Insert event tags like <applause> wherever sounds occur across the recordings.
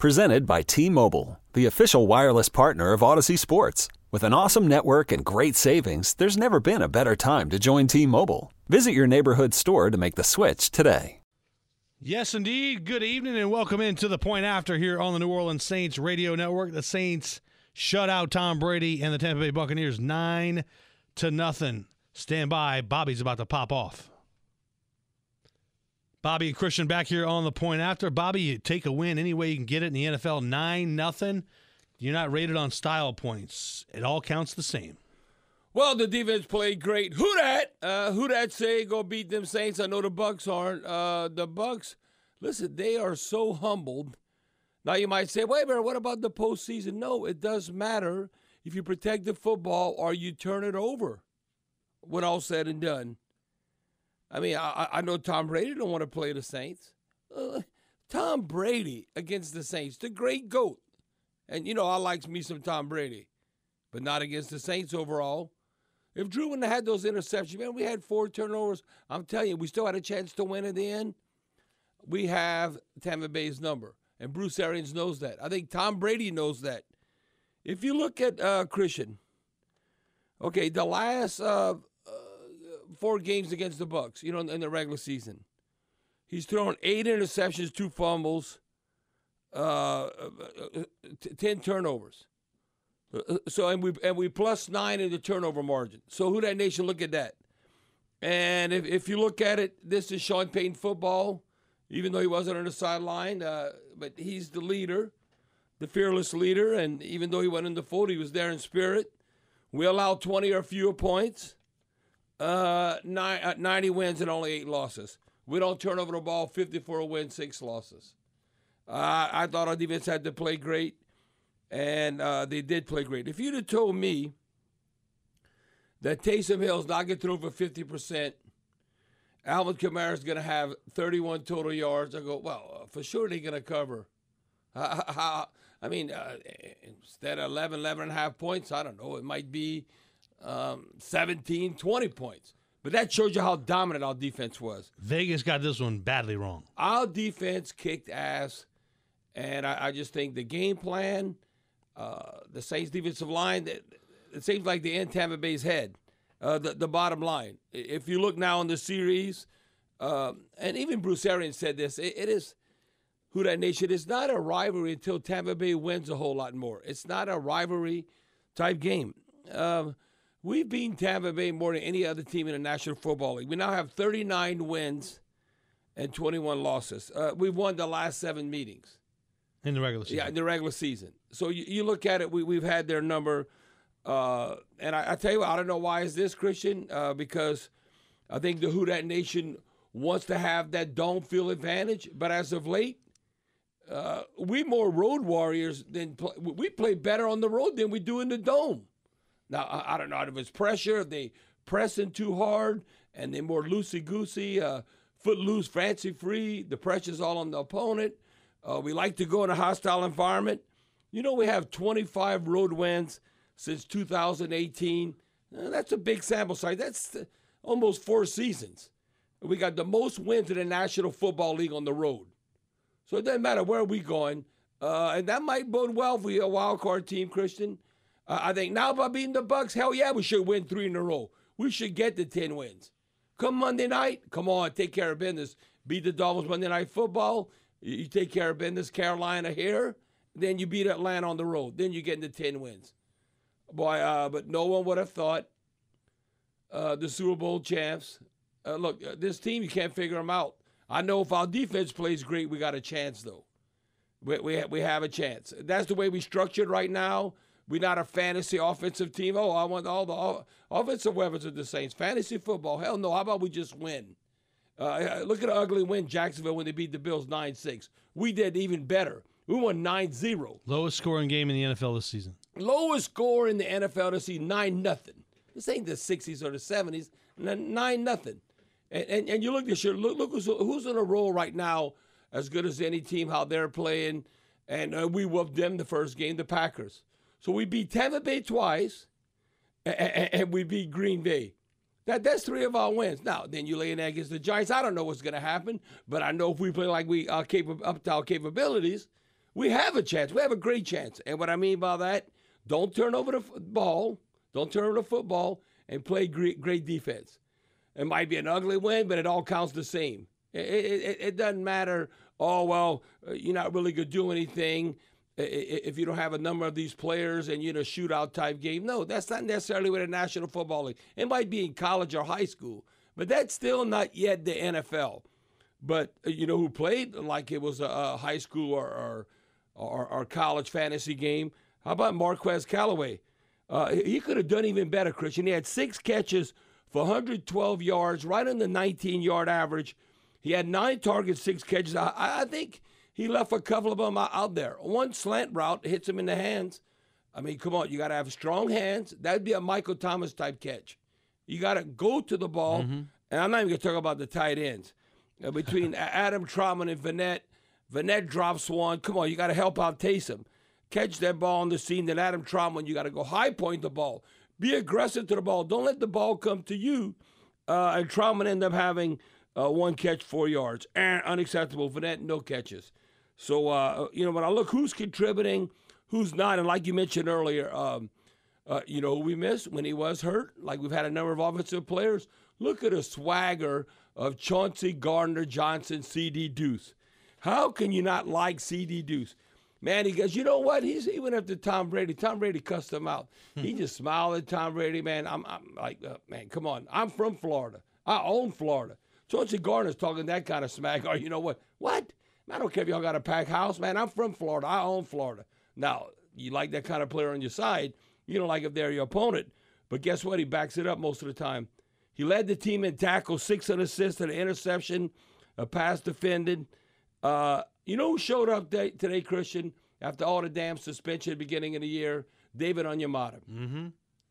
Presented by T-Mobile, the official wireless partner of Audacy Sports. With an awesome network and great savings, there's never been a better time to join T-Mobile. Visit your neighborhood store to make the switch today. Yes, indeed. Good evening and welcome into the point after here on the New Orleans Saints Radio Network. The Saints shut out Tom Brady and the Tampa Bay Buccaneers nine to nothing. Stand by. Bobby's about to pop off. Bobby and Christian back here on the point after. Bobby, you take a win any way you can get it in the NFL, nine nothing. You're not rated on style points. It all counts the same. Well, the defense played great. Who that? Uh, who that say go beat them Saints? I know the Bucks aren't. Uh, the Bucks, listen, they are so humbled. Now you might say, wait a minute, what about the postseason? No, it does matter if you protect the football or you turn it over. When all said and done. I mean, I, I know Tom Brady don't want to play the Saints. Uh, Tom Brady against the Saints, the great GOAT. And, you know, I like me some Tom Brady, but not against the Saints overall. If Drew wouldn't have had those interceptions, man, we had four turnovers. I'm telling you, we still had a chance to win at the end. We have Tampa Bay's number, and Bruce Arians knows that. I think Tom Brady knows that. If you look at uh, Christian, okay, the last uh, four games against the Bucks, you know, in the regular season. He's thrown eight interceptions, two fumbles, uh, uh ten turnovers. Uh, uh, so and we and we plus nine in the turnover margin. So who that nation look at that? And if, if you look at it, this is Sean Payton football, even though he wasn't on the sideline, uh, but he's the leader, the fearless leader, and even though he went in the fold, he was there in spirit. We allowed 20 or fewer points. Uh, nine, uh, 90 wins and only eight losses. We don't turn over the ball 54 wins, six losses. Uh, I thought our defense had to play great, and uh, they did play great. If you'd have told me that Taysom Hill's not going to throw for 50%, Alvin Kamara is going to have 31 total yards, I go, well, uh, for sure they're going to cover. I mean, uh, instead of 11, 11 and a half points, I don't know, it might be – um, 17, 20 points. But that shows you how dominant our defense was. Vegas got this one badly wrong. Our defense kicked ass, and I, I just think the game plan, uh, the Saints' defensive line, it, it seems like the end Tampa Bay's head. Uh, the, the bottom line. If you look now in the series, um, and even Bruce Arians said this, it, it is who that nation. It's not a rivalry until Tampa Bay wins a whole lot more. It's not a rivalry type game. Um, We've beaten Tampa Bay more than any other team in the National Football League. We now have 39 wins and 21 losses. Uh, we've won the last seven meetings. In the regular season. Yeah, in the regular season. So you, you look at it, we, we've had their number. Uh, and I, I, tell you what, I don't know why is this, Christian, uh, because I think the Who That Nation wants to have that dome field advantage. But as of late, uh, we more road warriors than play, we play better on the road than we do in the dome. Now, I, I don't know if it's pressure, if they pressing too hard and they're more loosey goosey, uh, foot loose, fancy free. The pressure's all on the opponent. Uh, we like to go in a hostile environment. You know, we have 25 road wins since 2018. Uh, that's a big sample size. That's almost four seasons. We got the most wins in the National Football League on the road. So it doesn't matter where we're going. Uh, and that might bode well for a wild card team, Christian. Uh, I think now by beating the Bucks, hell yeah, we should win three in a row. We should get the ten wins. Come Monday night, come on, take care of business. Beat the Dolphins Monday Night Football. You take care of business. Carolina here, then you beat Atlanta on the road. Then you get into ten wins. Boy, uh, but no one would have thought uh, the Super Bowl champs. Uh, look, uh, this team you can't figure them out. I know if our defense plays great, we got a chance though. We we, we have a chance. That's the way we structured right now. We're not a fantasy offensive team. Oh, I want all the offensive weapons of the Saints. Fantasy football. Hell no. How about we just win? Uh, look at an ugly win, Jacksonville, when they beat the Bills 9 6. We did even better. We won 9-0. Lowest scoring game in the NFL this season. Lowest score in the NFL to see 9 nothing. This ain't the 60s or the 70s. 9 nothing. And, and, and you look this year, look, look who's, who's on a roll right now as good as any team, how they're playing. And uh, we whooped them the first game, the Packers. So we beat Tampa Bay twice, and, and, and we beat Green Bay. That that's three of our wins. Now, then you lay egg against the Giants. I don't know what's going to happen, but I know if we play like we are capable up to our capabilities, we have a chance. We have a great chance. And what I mean by that, don't turn over the ball, don't turn over the football, and play great, great defense. It might be an ugly win, but it all counts the same. It, it, it doesn't matter. Oh well, uh, you're not really going to do anything if you don't have a number of these players and you know shootout type game. No, that's not necessarily with a National Football League. It might be in college or high school, but that's still not yet the NFL. But uh, you know who played like it was a, high school or or, or or, college fantasy game? How about Marquez Callaway? Uh, he could have done even better, Christian. He had six catches for 112 yards, right on the 19 yard average. He had nine targets, six catches. I, I think he left a couple of them out there. One slant route hits him in the hands. I mean, come on, you got to have strong hands. That'd be a Michael Thomas type catch. You got to go to the ball. Mm-hmm. And I'm not even going to talk about the tight ends. Uh, between Adam Trautman and Vannett, Vannett drops one. Come on, you got to help out Taysom. Catch that ball on the seam. Then Adam Trautman, you got to go high point the ball. Be aggressive to the ball. Don't let the ball come to you. Uh, and Trautman end up having uh, one catch, four yards. Eh, unacceptable. Vannett, no catches. So, uh, you know, when I look who's contributing, who's not, and like you mentioned earlier, um, uh, you know, we missed when he was hurt. Like we've had a number of offensive players. Look at the swagger of Chauncey Gardner Johnson, CD Deuce. How can you not like CD Deuce? Man, he goes, you know what? He's he went up to Tom Brady. Tom Brady cussed him out. Hmm. He just smiled at Tom Brady, man. I'm, I'm like, uh, man, come on. I'm from Florida. I own Florida. Chauncey Gardner's talking that kind of smack. <laughs> Oh, you know what? What? I don't care if y'all got a packed house, man. I'm from Florida. I own Florida. Now, you like that kind of player on your side. You don't like if they're your opponent. But guess what? He backs it up most of the time. He led the team in tackles, six assists, an interception, a pass defended. Uh, you know who showed up today, Christian, after all the damn suspension beginning of the year? David Onyemata. Mm-hmm.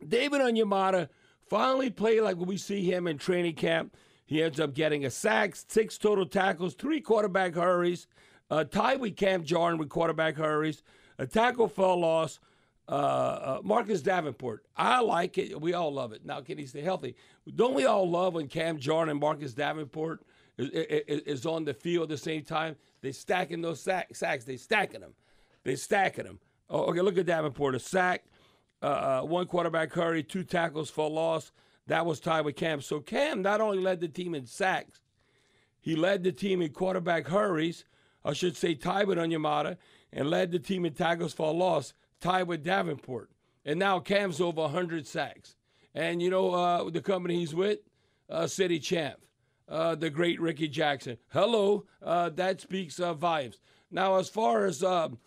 David Onyemata finally played like we see him in training camp. He ends up getting a sack, six total tackles, three quarterback hurries, uh, tied with Cam Jordan with quarterback hurries, a tackle for loss. Uh, uh, Marcus Davenport. I like it. We all love it. Now, can he stay healthy? Don't we all love when Cam Jordan and Marcus Davenport is, is, is on the field at the same time? They stacking those sack, sacks. They stacking them. They stacking them. Oh, okay, look at Davenport. A sack, uh, uh, one quarterback hurry, two tackles for loss. That was tied with Cam. So Cam not only led the team in sacks, he led the team in quarterback hurries, I should say tied with Onyemata, and led the team in tackles for a loss, tied with Davenport. And now Cam's over 100 sacks. And you know uh, the company he's with? Uh, City Champ, uh, the great Rickey Jackson. Hello, uh, that speaks uh, volumes. Now, as far as um,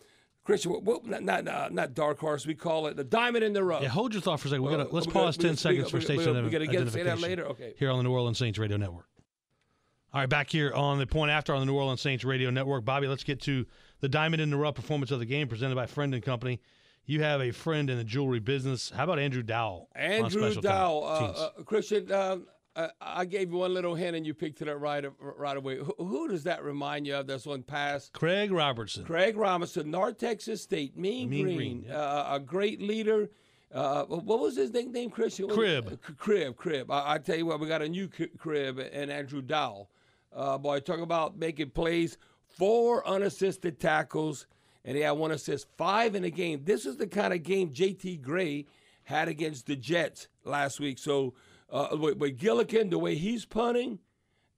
Christian, what, not not, uh, not dark horse. We call it the diamond in the rough. Yeah, hold your thought for a second. We gotta let's we pause gotta, ten seconds for station we, we, gotta get say that later. Okay. Here on the New Orleans Saints Radio Network. All right, back here on the point after on the New Orleans Saints Radio Network. Bobby, let's get to the diamond in the rough performance of the game presented by Friend and Company. You have a friend in the jewelry business. How about Andrew Dowell? Andrew Dowell, uh, uh, Christian. Um, uh, I gave you one little hint and you picked it up right right away. Who, who does that remind you of? That's one pass. Craig Robertson. Craig Robertson, North Texas State, Mean, mean Green, Green yeah. uh, a great leader. Uh, what was his nickname, Chris? Crib. Crib, Crib. I, I, tell you what, we got a new Crib and Andrew Dowell. Uh, boy, talk about making plays. Four unassisted tackles, and he had one assist. Five in a game. This is the kind of game J.T. Gray had against the Jets last week. So uh, with, with Gillikin, the way he's punting,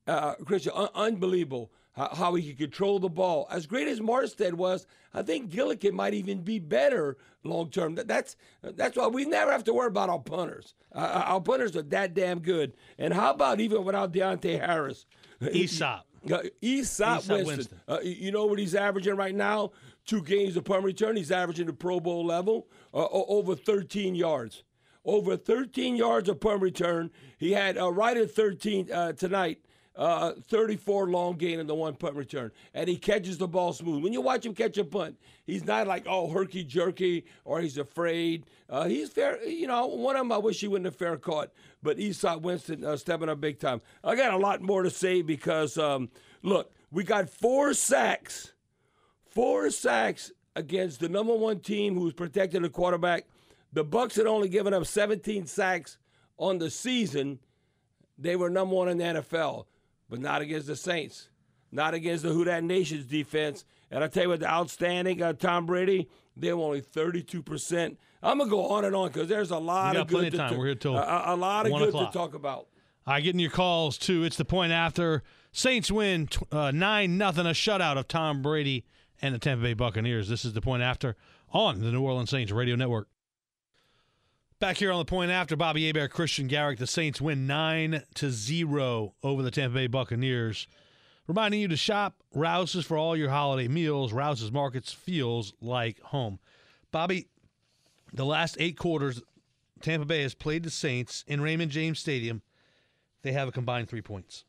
uh, Christian, un- unbelievable how, how, he can control the ball. As great as Morstead was, I think Gillikin might even be better long term. That, that's that's why we never have to worry about our punters. Uh, uh our punters are that damn good. And how about even without Deonte Harris? <laughs> Easop. Uh, Easop, Winston. Winston. Uh, you know what he's averaging right now? Two games of punt return. He's averaging the Pro Bowl level, uh, over 13 yards over 13 yards of punt return. He had uh, right at 13 uh, tonight. uh, 34 long gain in the one punt return, and he catches the ball smooth. When you watch him catch a punt, he's not like oh herky jerky or he's afraid. Uh, he's fair. You know, one of them I wish he wouldn't have fair caught, but Easop Winston uh, stepping up big time. I got a lot more to say because um, look, we got four sacks, four sacks against the number one team who's protecting the quarterback. The Bucks had only given up 17 sacks on the season. They were number one in the NFL but not against the Saints, not against the Who Dat Nations defense. And I tell you what, the outstanding uh, Tom Brady, they were only 32%. I'm going to go on and on because there's a lot of good of time. To, we're here till a, a lot of good o'clock. to talk about. I right, getting your calls too. It's the point after Saints win uh, nine nothing, a shutout of Tom Brady and the Tampa Bay Buccaneers. This is the point after on the New Orleans Saints Radio Network. Back here on the point after Bobby Hebert, Christian Garrick, the Saints win nine to zero over the Tampa Bay Buccaneers. Reminding you to shop Rouse's for all your holiday meals. Rouse's Markets feels like home. Bobby, the last eight quarters, Tampa Bay has played the Saints in Raymond James Stadium. They have a combined three points.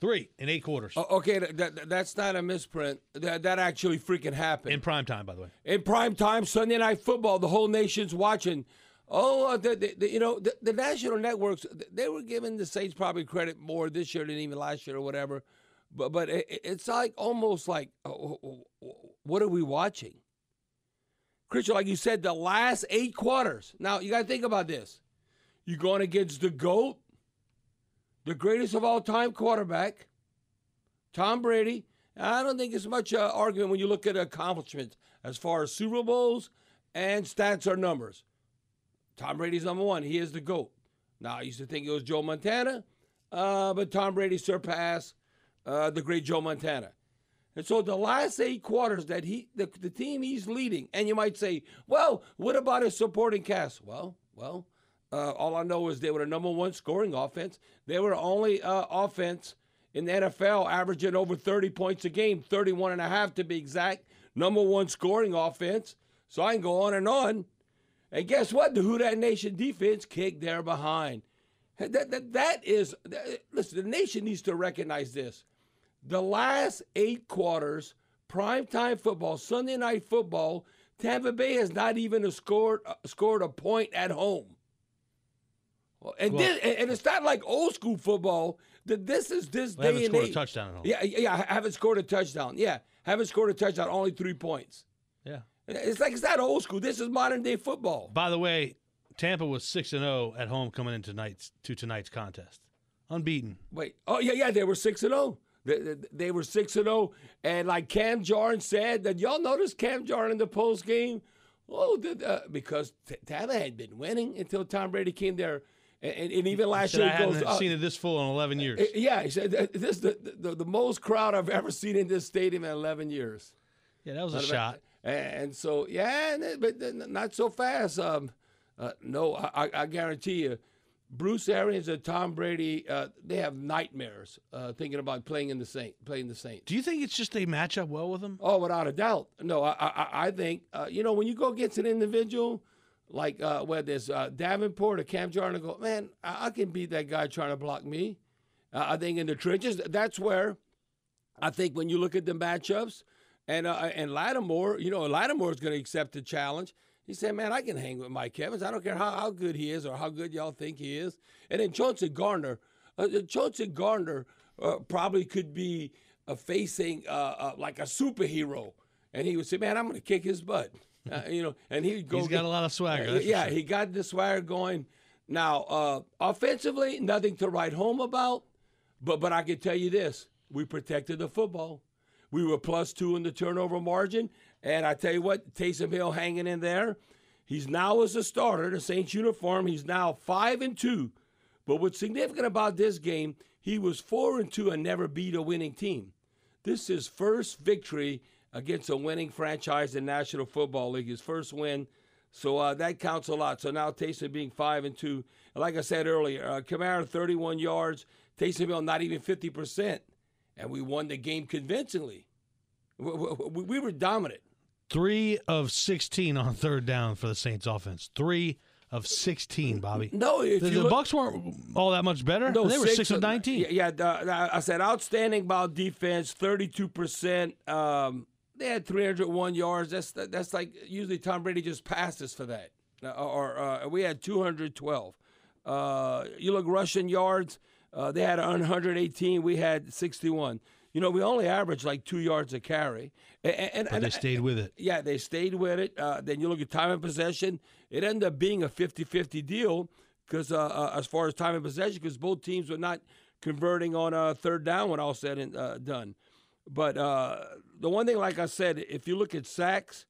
Three in eight quarters. Oh, okay, that, that's not a misprint. That, that actually freaking happened. In prime time, by the way. In prime time, Sunday night football, the whole nation's watching. Oh, uh, the, the, the, you know, the, the, national networks, they were giving the Saints probably credit more this year than even last year or whatever. But but it, it's like almost like, oh, oh, oh, what are we watching? Christian, like you said, the last eight quarters. Now, you got to think about this. You're going against the GOAT, the greatest of all time quarterback, Tom Brady. I don't think it's much uh, argument when you look at accomplishments as far as Super Bowls and stats or numbers. Tom Brady's number one. He is the GOAT. Now, I used to think it was Joe Montana, uh, but Tom Brady surpassed uh, the great Joe Montana. And so the last eight quarters that he, the, the team he's leading, and you might say, well, what about his supporting cast? Well, well, uh, all I know is they were the number one scoring offense. They were only uh, offense in the NFL averaging over 30 points a game, 31 and a half to be exact. Number one scoring offense. So I can go on and on. And guess what? The Who Dat Nation defense kicked their behind. That, that, that is, that, listen, the nation needs to recognize this. The last eight quarters, primetime football, Sunday night football, Tampa Bay has not even scored, uh, scored a point at home. And, well, this, and it's not like old school football. That this is this well, day and age. a touchdown at home. Yeah, yeah, haven't scored a touchdown. Yeah, haven't scored a touchdown. Only three points. Yeah. It's like it's not old school. This is modern day football. By the way, Tampa was six and zero oh at home coming into tonight's to tonight's contest, unbeaten. Wait, oh yeah, yeah, they were six and zero. Oh. They, they, were six and zero, oh. and like Cam Jordan said, that y'all noticed Cam Jordan in the post game. Oh, uh, because Tampa had been winning until Tom Brady came there. And, and, even last year, I goes, seen it this full in 11 years. Uh, yeah, he said this is the, the, the most crowd I've ever seen in this stadium in 11 years. Yeah, that was a shot. And so, yeah, but not so fast. Um, uh, no, I, I, guarantee you, Bruce Arians and Tom Brady, uh, they have nightmares uh, thinking about playing in the Saint, playing the Saints. Do you think it's just they match up well with them? Oh, without a doubt. No, I, I, I think uh, you know when you go against an individual like uh, where there's uh, Davenport or Cam Jordan, go, man, I, I, can beat that guy trying to block me. I think in the trenches, that's where I think when you look at the matchups, and uh, and Lattimore, you know, Lattimore is going to accept the challenge. He said, "Man, I can hang with Mike Evans. I don't care how, how good he is or how good y'all think he is." And then Chauncey Gardner, uh, uh Chauncey Gardner uh, probably could be uh, facing uh, uh, like a superhero, and he would say, "Man, I'm going to kick his butt." <laughs> you know, and he'd go. He's got a lot of swagger. yeah, sure. he got the swagger going. Now, offensively, nothing to write home about, but but I can tell you this: we protected the football. We were plus two in the turnover margin. And I tell you what, Taysom Hill hanging in there. He's now as a starter, the Saints uniform. He's now five and two. But what's significant about this game, he was four and two and never beat a winning team. This is first victory against a winning franchise in National Football League. His first win. So uh, that counts a lot. So now Taysom being five and two. Like I said earlier, uh, Kamara 31 yards. Taysom Hill not even 50 percent and we won the game convincingly. We, we were dominant. Three of 16 on third down for the Saints offense. Three of 16, Bobby. No, the, the look- Bucks weren't all that much better. No, they were six of 19. Yeah, yeah I said outstanding ball defense, thirty-two percent. Um, they had three hundred one yards. That's that's like usually Tom Brady just passes for that. Uh, or uh, we had two hundred twelve. Uh, you look rushing yards. Uh, they had one hundred eighteen. We had sixty-one. You know, we only averaged like two yards a carry, and, and, but and they stayed with it. yeah, they stayed with it. Uh, then you look at time of possession. It ended up being a 50-50 deal because uh, uh, as far as time of possession, because both teams were not converting on a third down when all said and uh, done. But uh, the one thing, like I said, if you look at sacks,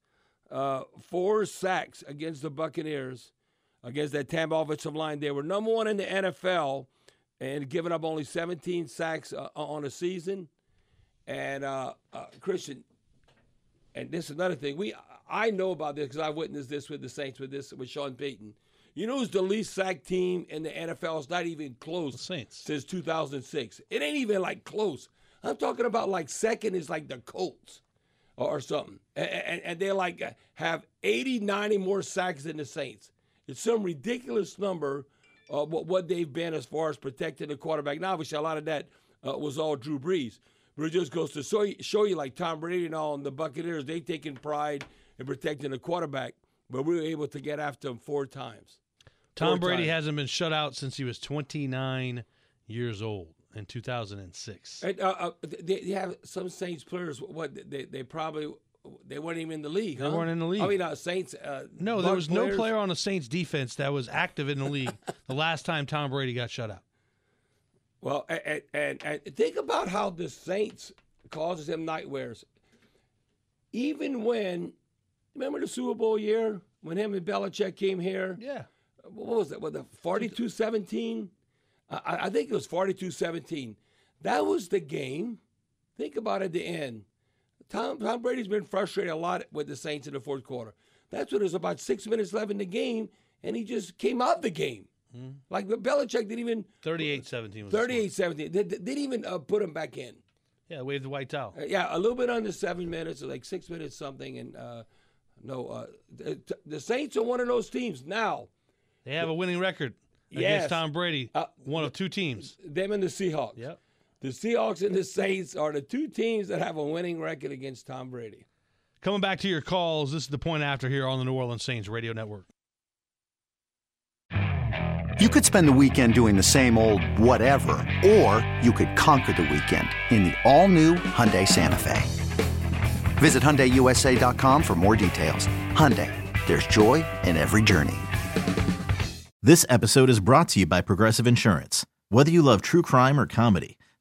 uh, four sacks against the Buccaneers, against that Tampa offensive line, they were number one in the NFL and giving up only 17 sacks uh, on a season. And uh, uh, Christian, and this is another thing. We I know about this because I witnessed this with the Saints with this with Sean Payton. You know who's the least sacked team in the NFL? It's not even close. The Saints. since 2006. It ain't even like close. I'm talking about like second is like the Colts or, or something, and, and, and they like uh, have 80, 90 more sacks than the Saints. It's some ridiculous number. Uh, what what they've been as far as protecting the quarterback. Now, obviously, a lot of that uh, was all Drew Brees. But it just goes to show you, show you like Tom Brady and all, and the Buccaneers, they taking pride in protecting the quarterback. But we were able to get after him four times. Tom Four Brady times. hasn't been shut out since he was 29 years old in 2006. And, uh, uh, they, they have some Saints players. What they, they probably they weren't even in the league. They huh? weren't in the league. I mean, uh, Saints. Uh, No, there was no player on the Saints defense that was active in the league <laughs> the last time Tom Brady got shut out. Well, and, and and think about how the Saints causes him nightmares. Even when, remember the Super Bowl year when him and Belichick came here? Yeah. what was that? What the 42-17? I, I think it was 42-17. That was the game. Think about it at the end. Tom, Tom Brady's been frustrated a lot with the Saints in the fourth quarter. That's when there's about six minutes left in the game, and he just came out of the game. Like Belichick didn't even 38 17 was the score. 38-17. They, didn't even uh, put him back in. Yeah, waved the white towel. Uh, yeah, a little bit under seven minutes, or like six minutes something, and uh, no, uh, the, the Saints are one of those teams now. They have a winning record Yes. against Tom Brady, Uh, one of two teams. Them and the Seahawks. Yep. The Seahawks and the Saints are the two teams that have a winning record against Tom Brady. Coming back to your calls, this is the point after here on the New Orleans Saints Radio Network. You could spend the weekend doing the same old whatever, or you could conquer the weekend in the all-new Hyundai Santa Fe. Visit HyundaiUSA.com for more details. Hyundai, there's joy in every journey. This episode is brought to you by Progressive Insurance. Whether you love true crime or comedy,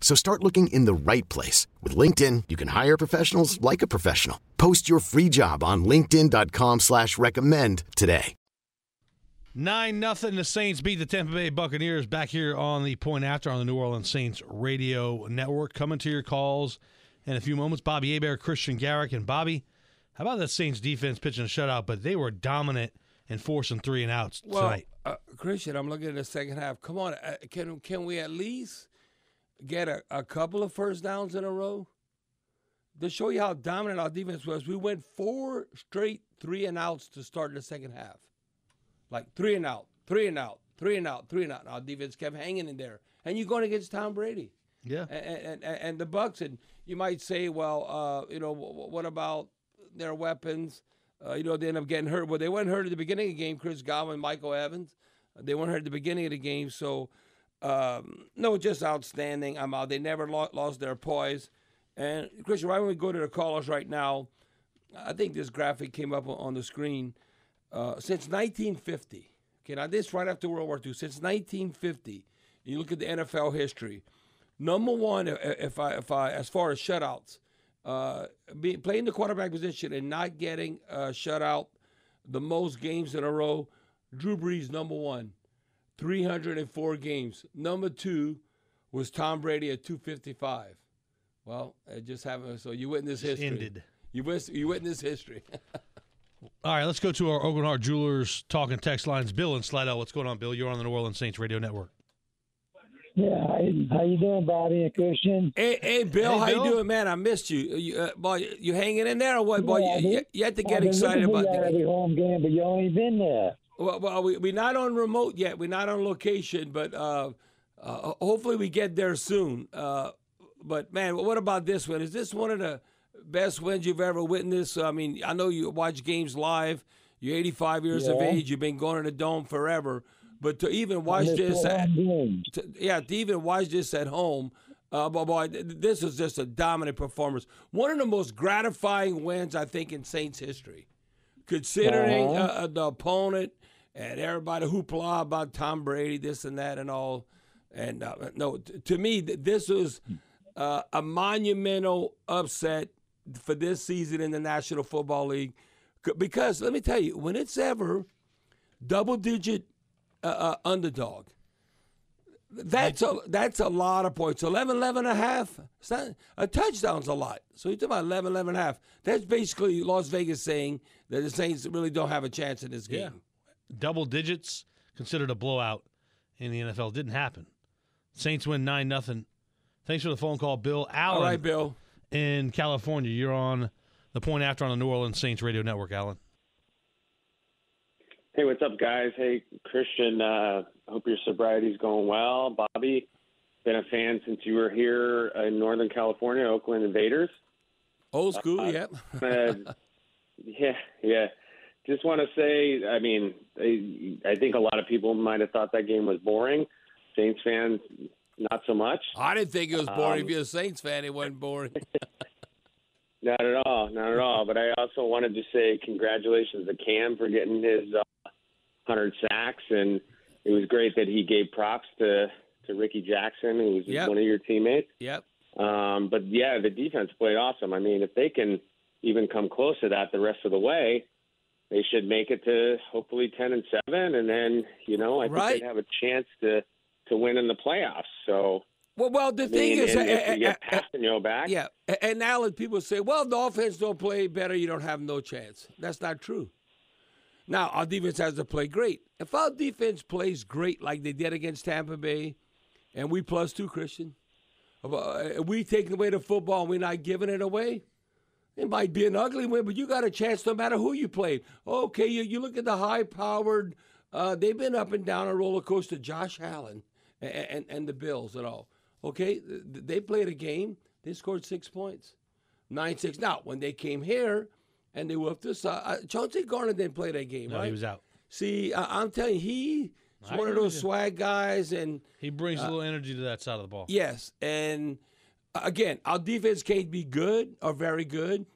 So start looking in the right place. With LinkedIn, you can hire professionals like a professional. Post your free job on linkedin.com slash recommend today. Nine nothing. The Saints beat the Tampa Bay Buccaneers back here on the point after on the New Orleans Saints Radio Network. Coming to your calls in a few moments. Bobby Hebert, Christian Garrick, and Bobby. How about the Saints defense pitching a shutout? But they were dominant and forcing three and outs Well, tonight. uh, Christian, I'm looking at the second half. Come on, uh, can can we at least get a, a couple of first downs in a row to show you how dominant our defense was? We went four straight three and outs to start the second half, like three and out, three and out, three and out, three and out. And our defense kept hanging in there, and you're going against Tom Brady. Yeah. and, and, and the Bucks, and you might say, well, uh, you know, wh- what about their weapons? Uh, you know, they end up getting hurt. Well, they weren't hurt at the beginning of the game. Chris Godwin, Michael Evans, uh, they weren't hurt at the beginning of the game. So, um, no, just outstanding. I'm out. They never lo- lost their poise. And Christian, right when we go to the callers right now, I think this graphic came up on the screen uh, since 1950. Okay, now this right after World War II. Since 1950, you look at the NFL history. Number one, if I, if I, as far as shutouts, uh, be, playing the quarterback position and not getting a shutout the most games in a row. Drew Brees, number one, 304 games. Number two was Tom Brady at 255. Well, it just happened. So you witnessed history. Ended. You witnessed, you witness history. <laughs> All right, let's go to our Aucoin Hart Jewelers talking text lines. Bill and Slidell, what's going on, Bill? You're on the New Orleans Saints Radio Network. Yeah, how you doing, Bobby and Christian? Hey, hey, Bill, Hey, how Bill. you doing, man? I missed you. you uh, boy, you hanging in there or what? Boy, Yeah, you, you, you have to I've get excited about you the, every home game, but you only been there. Well, well we, we're not on remote yet. We're not on location, but uh, uh, hopefully we get there soon. Uh, but man, what about this one? Is this one of the best wins you've ever witnessed? I mean, I know you watch games live. You're 85 years of age. You've been going to the dome forever. But to even watch this, at, home to, yeah, to even watch this at home, uh, boy, boy, this is just a dominant performance. One of the most gratifying wins I think in Saints history, considering Uh-huh. uh, uh, the opponent and everybody hoopla about Tom Brady, this and that, and all. And uh, no, t- to me, th- this was uh, a monumental upset for this season in the National Football League. C- Because let me tell you, when it's ever double-digit uh, uh, underdog, that's a that's a lot of points. 11, 11 and a half. Not, a touchdown's a lot. So you're talking about 11, 11 and a half. That's basically Las Vegas saying that the Saints really don't have a chance in this game. Yeah. Double digits considered a blowout in the NFL. Didn't happen. Saints win 9 nothing. Thanks for the phone call, Bill. Allen All right, Bill. in California. You're on the point after on the New Orleans Saints Radio Network, Allen. Hey, what's up, guys? Hey, Christian. Uh, hope your sobriety's going well. Bobby, been a fan since you were here in Northern California, Oakland Invaders. Old school, Uh, yep. Uh, <laughs> yeah, yeah. Just want to say, I mean, I, I think a lot of people might have thought that game was boring. Saints fans, not so much. I didn't think it was boring. Um, if you're a Saints fan, it wasn't boring. <laughs> Not at all, not at all. But I also wanted to say congratulations to Cam for getting his uh, 100 sacks, and it was great that he gave props to to Rickey Jackson, who was Yep. one of your teammates. yep. Um, but yeah, the defense played awesome. I mean, if they can even come close to that the rest of the way, they should make it to hopefully 10 and seven, and then you know I think Right. they'd have a chance to to win in the playoffs. So. Well, well, the I thing mean, is, and uh, if uh, you get uh, Passanio back, Yeah, and Alan, people say, "Well, the offense don't play better, you don't have no chance." That's not true. Now, our defense has to play great. If our defense plays great like they did against Tampa Bay, and we plus two, Christian, uh, we taking away the football and we're not giving it away, it might be an ugly win, but you got a chance no matter who you played. Okay, you, you look at the high-powered. Uh, they've been up and down a roller coaster. Josh Allen and, and, and the Bills and all. Okay, they played a game. They scored six points, nine six. Now, when they came here and they whooped us, uh, uh, Chauncey Gardner didn't play that game, No, right? he was out. See, I, I'm telling you, he's one of those swag guys, and He brings a little energy to that side of the ball. Yes, and uh, again, our defense can't be good or very good.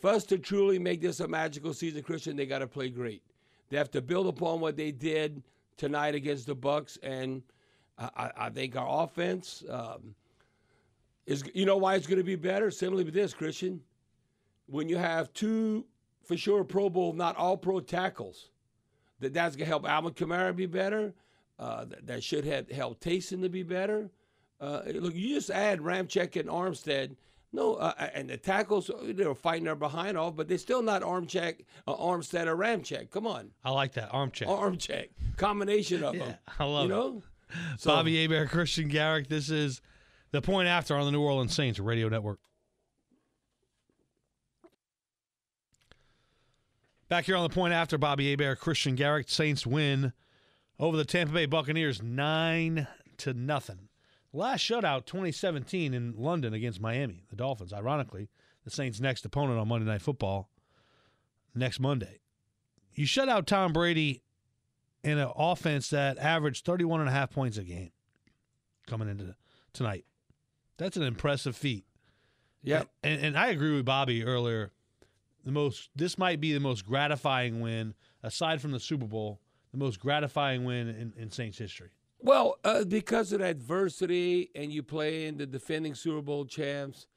For us to truly make this a magical season, Christian, they got to play great. They have to build upon what they did tonight against the Bucks, and I, I, think our offense um, is. You know why it's going to be better? Simply with this, Christian, when you have two for sure Pro Bowl, not all Pro tackles, that that's going to help Alvin Kamara be better. Uh, that, that should have help Taysom to be better. Uh, look, you just add Ramczyk and Armstead. No, uh, and the tackles they were fighting their behind off, but they're still not Armcheck, uh, Armstead or Ramczyk. Come on, I like that arm check. Armcheck combination of Yeah, them. <laughs> I love you it. know? So- Bobby Hebert, Christian Garrick. This is the point after on the New Orleans Saints Radio Network. Back here on the point after Bobby Hebert, Christian Garrick. Saints win over the Tampa Bay Buccaneers nine to nothing. Last shutout, 2017 in London against Miami, the Dolphins. Ironically, the Saints' next opponent on Monday Night Football next Monday. You shut out Tom Brady in an offense that averaged 31 and a half points a game coming into tonight. That's an impressive feat. Yeah. And, and I agree with Bobby earlier. the most. This might be the most gratifying win, aside from the Super Bowl, the most gratifying win in, in Saints history. Well, uh, because of adversity, and you play in the defending Super Bowl champs,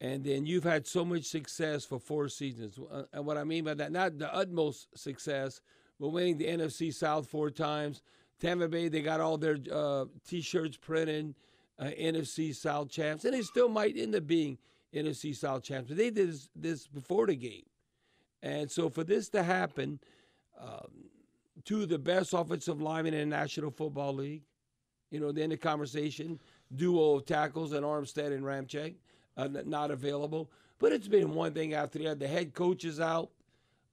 and then you've had so much success for four seasons. Uh, and what I mean by that, not the utmost success, but winning the NFC South four times. Tampa Bay, they got all their uh, T-shirts printed, uh, NFC South champs, and they still might end up being NFC South champs. But they did this, this before the game, and so for this to happen. Um, of the best offensive linemen in the National Football League. You know, then the conversation duo of tackles and Armstead and Ramczyk uh, not available. But it's been one thing after the other. The head coach is out,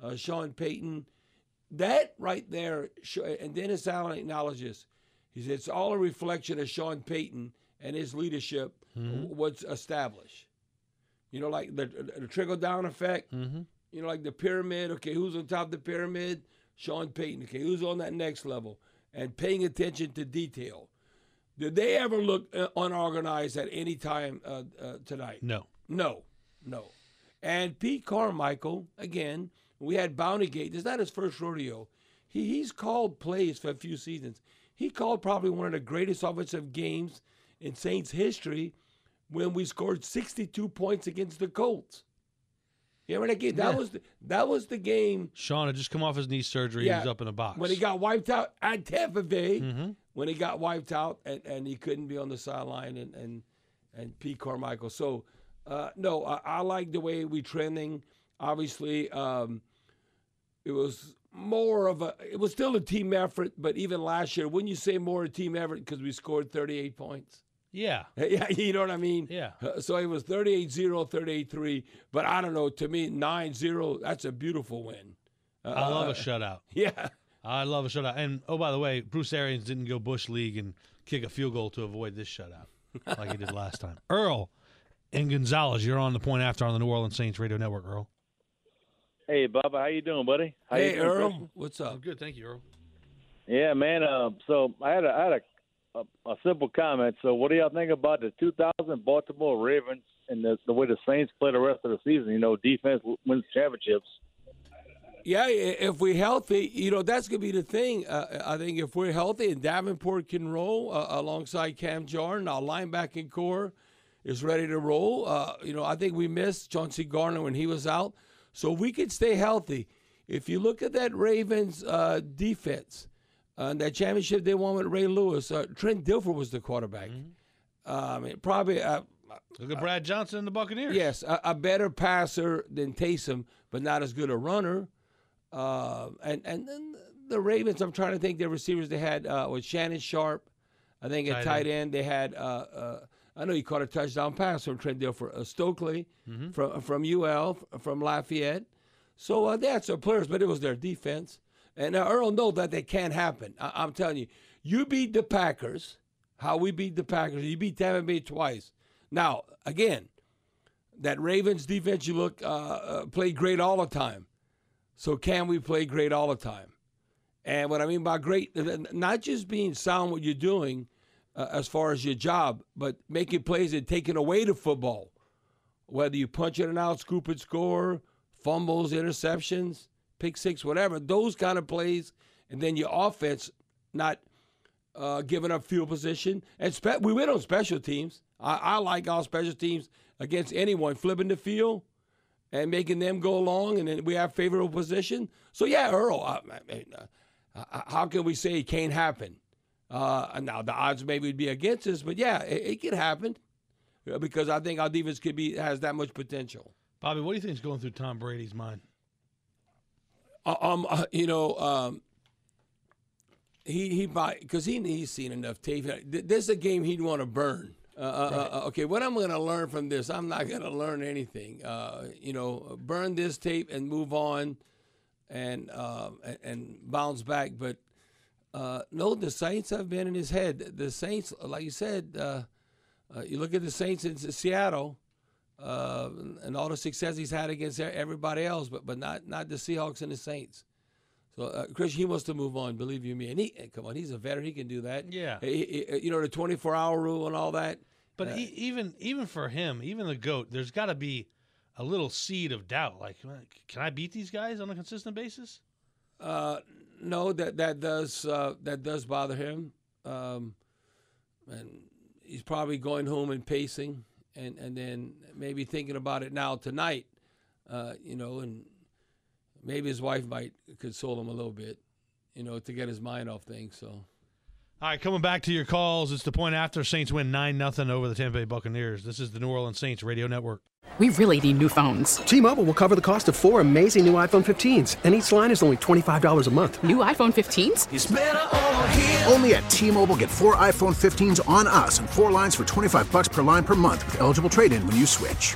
uh, Sean Payton. That right there, and Dennis Allen acknowledges, he said it's all a reflection of Sean Payton and his leadership, mm-hmm. what's established. You know, like the, the trickle down effect. Mm-hmm. You know, like the pyramid. Okay, who's on top of the pyramid? Sean Payton, okay, who's on that next level and paying attention to detail. Did they ever look uh, unorganized at any time uh, uh, tonight? No. No, no. And Pete Carmichael, again, we had Bountygate. This is not his first rodeo. He, he's called plays for a few seasons. He called probably one of the greatest offensive games in Saints history when we scored 62 points against the Colts. You remember that game? That was the, that was the game. Sean had just come off his knee surgery. Yeah, he was up in a box when he got wiped out at Tampa Bay. Mm-hmm. When he got wiped out and, and he couldn't be on the sideline and and and Pete Carmichael. So uh, no, I, I, like the way we trending. Obviously, um, it was more of a. It was still a team effort, but even last year, wouldn't you say more of a team effort because we scored 38 points? Yeah. <laughs> Yeah, you know what I mean? Yeah. Uh, so it was 38 0, 38 3. But I don't know, to me, 9 0, that's a beautiful win. Uh, I love a uh, shutout. <laughs> Yeah. I love a shutout. And oh, by the way, Bruce Arians didn't go Bush League and kick a field goal to avoid this shutout <laughs> like he did last time. Earl and Gonzales, you're on the point after on the New Orleans Saints Radio Network, Earl. Hey, Bubba, how you doing, buddy? How hey, doing, Earl. Christian? What's up? I'm good, thank you, Earl. Yeah, man. Uh, so I had a, I had a a, a simple comment. So, what do y'all think about the 2000 Baltimore Ravens and the, the way the Saints play the rest of the season? You know, defense wins championships. Yeah, if we're healthy, you know that's gonna be the thing. Uh, I think if we're healthy and Davenport can roll uh, alongside Cam Jordan, our linebacking core is ready to roll. Uh, you know, I think we missed Chauncey Gardner when he was out, so we could stay healthy. If you look at that Ravens uh, defense, uh, that championship they won with Ray Lewis, uh, Trent Dilfer was the quarterback. Mm-hmm. Um, probably. Uh, Look at Brad Johnson and the Buccaneers. Yes, a, a, better passer than Taysom, but not as good a runner. Uh, and and then the Ravens, I'm trying to think their receivers they had uh, was Shannon Sharpe. I think at tight, end. they had. Uh, uh, I know he caught a touchdown pass from Trent Dilfer. Uh, Stokley mm-hmm. from from UL from Lafayette. So uh, that's their players, but it was their defense. And Earl know that that can't happen. I- am telling you, you beat the Packers, how we beat the Packers. You beat Tampa Bay twice. Now, again, that Ravens defense, you look, uh, uh, play great all the time. So can we play great all the time? And what I mean by great, not just being sound what you're doing uh, as far as your job, but making plays and taking away the football. Whether you punch it and out, scoop it, score, fumbles, interceptions, pick six, whatever. Those kind of plays, and then your offense not uh, giving up field position. And spe- we win on special teams. I, I like our special teams against anyone, flipping the field and making them go along, and then we have favorable position. So yeah, Earl. I, I mean, uh, how can we say it can't happen? Uh, now the odds maybe would be against us, but yeah, it, it can happen uh, because I think our defense could be has that much potential. Bobby, what do you think is going through Tom Brady's mind? Uh, um, uh, you know, um, he he because he he's seen enough tape. This is a game he'd want to burn. Uh, uh, right. uh, okay, what I'm going to learn from this, I'm not going to learn anything. Uh, you know, burn this tape and move on, and and bounce back. But no, the Saints have been in his head. The Saints, like you said, you look at the Saints in Seattle uh, and all the success he's had against everybody else, but but not not the Seahawks and the Saints. So, uh, Chris, he wants to move on. Believe you me, and he come on, he's a veteran. He can do that. Yeah, he, he, you know the twenty four hour rule and all that. But uh, he, even even for him, even the goat, there's got to be a little seed of doubt. Like, can I beat these guys on a consistent basis? Uh, no, that that does uh, that does bother him, um, and he's probably going home and pacing, and and then maybe thinking about it now tonight, uh, you know, and maybe his wife might console him a little bit, you know, to get his mind off things. So. All right, coming back to your calls, it's the point after Saints win 9 0 over the Tampa Bay Buccaneers. This is the New Orleans Saints Radio Network. We really need new phones. T Mobile will cover the cost of four amazing new iPhone 15s, and each line is only $25 a month. New iPhone 15s? Only at T Mobile get four iPhone 15s on us and four lines for 25 bucks per line per month with eligible trade in when you switch.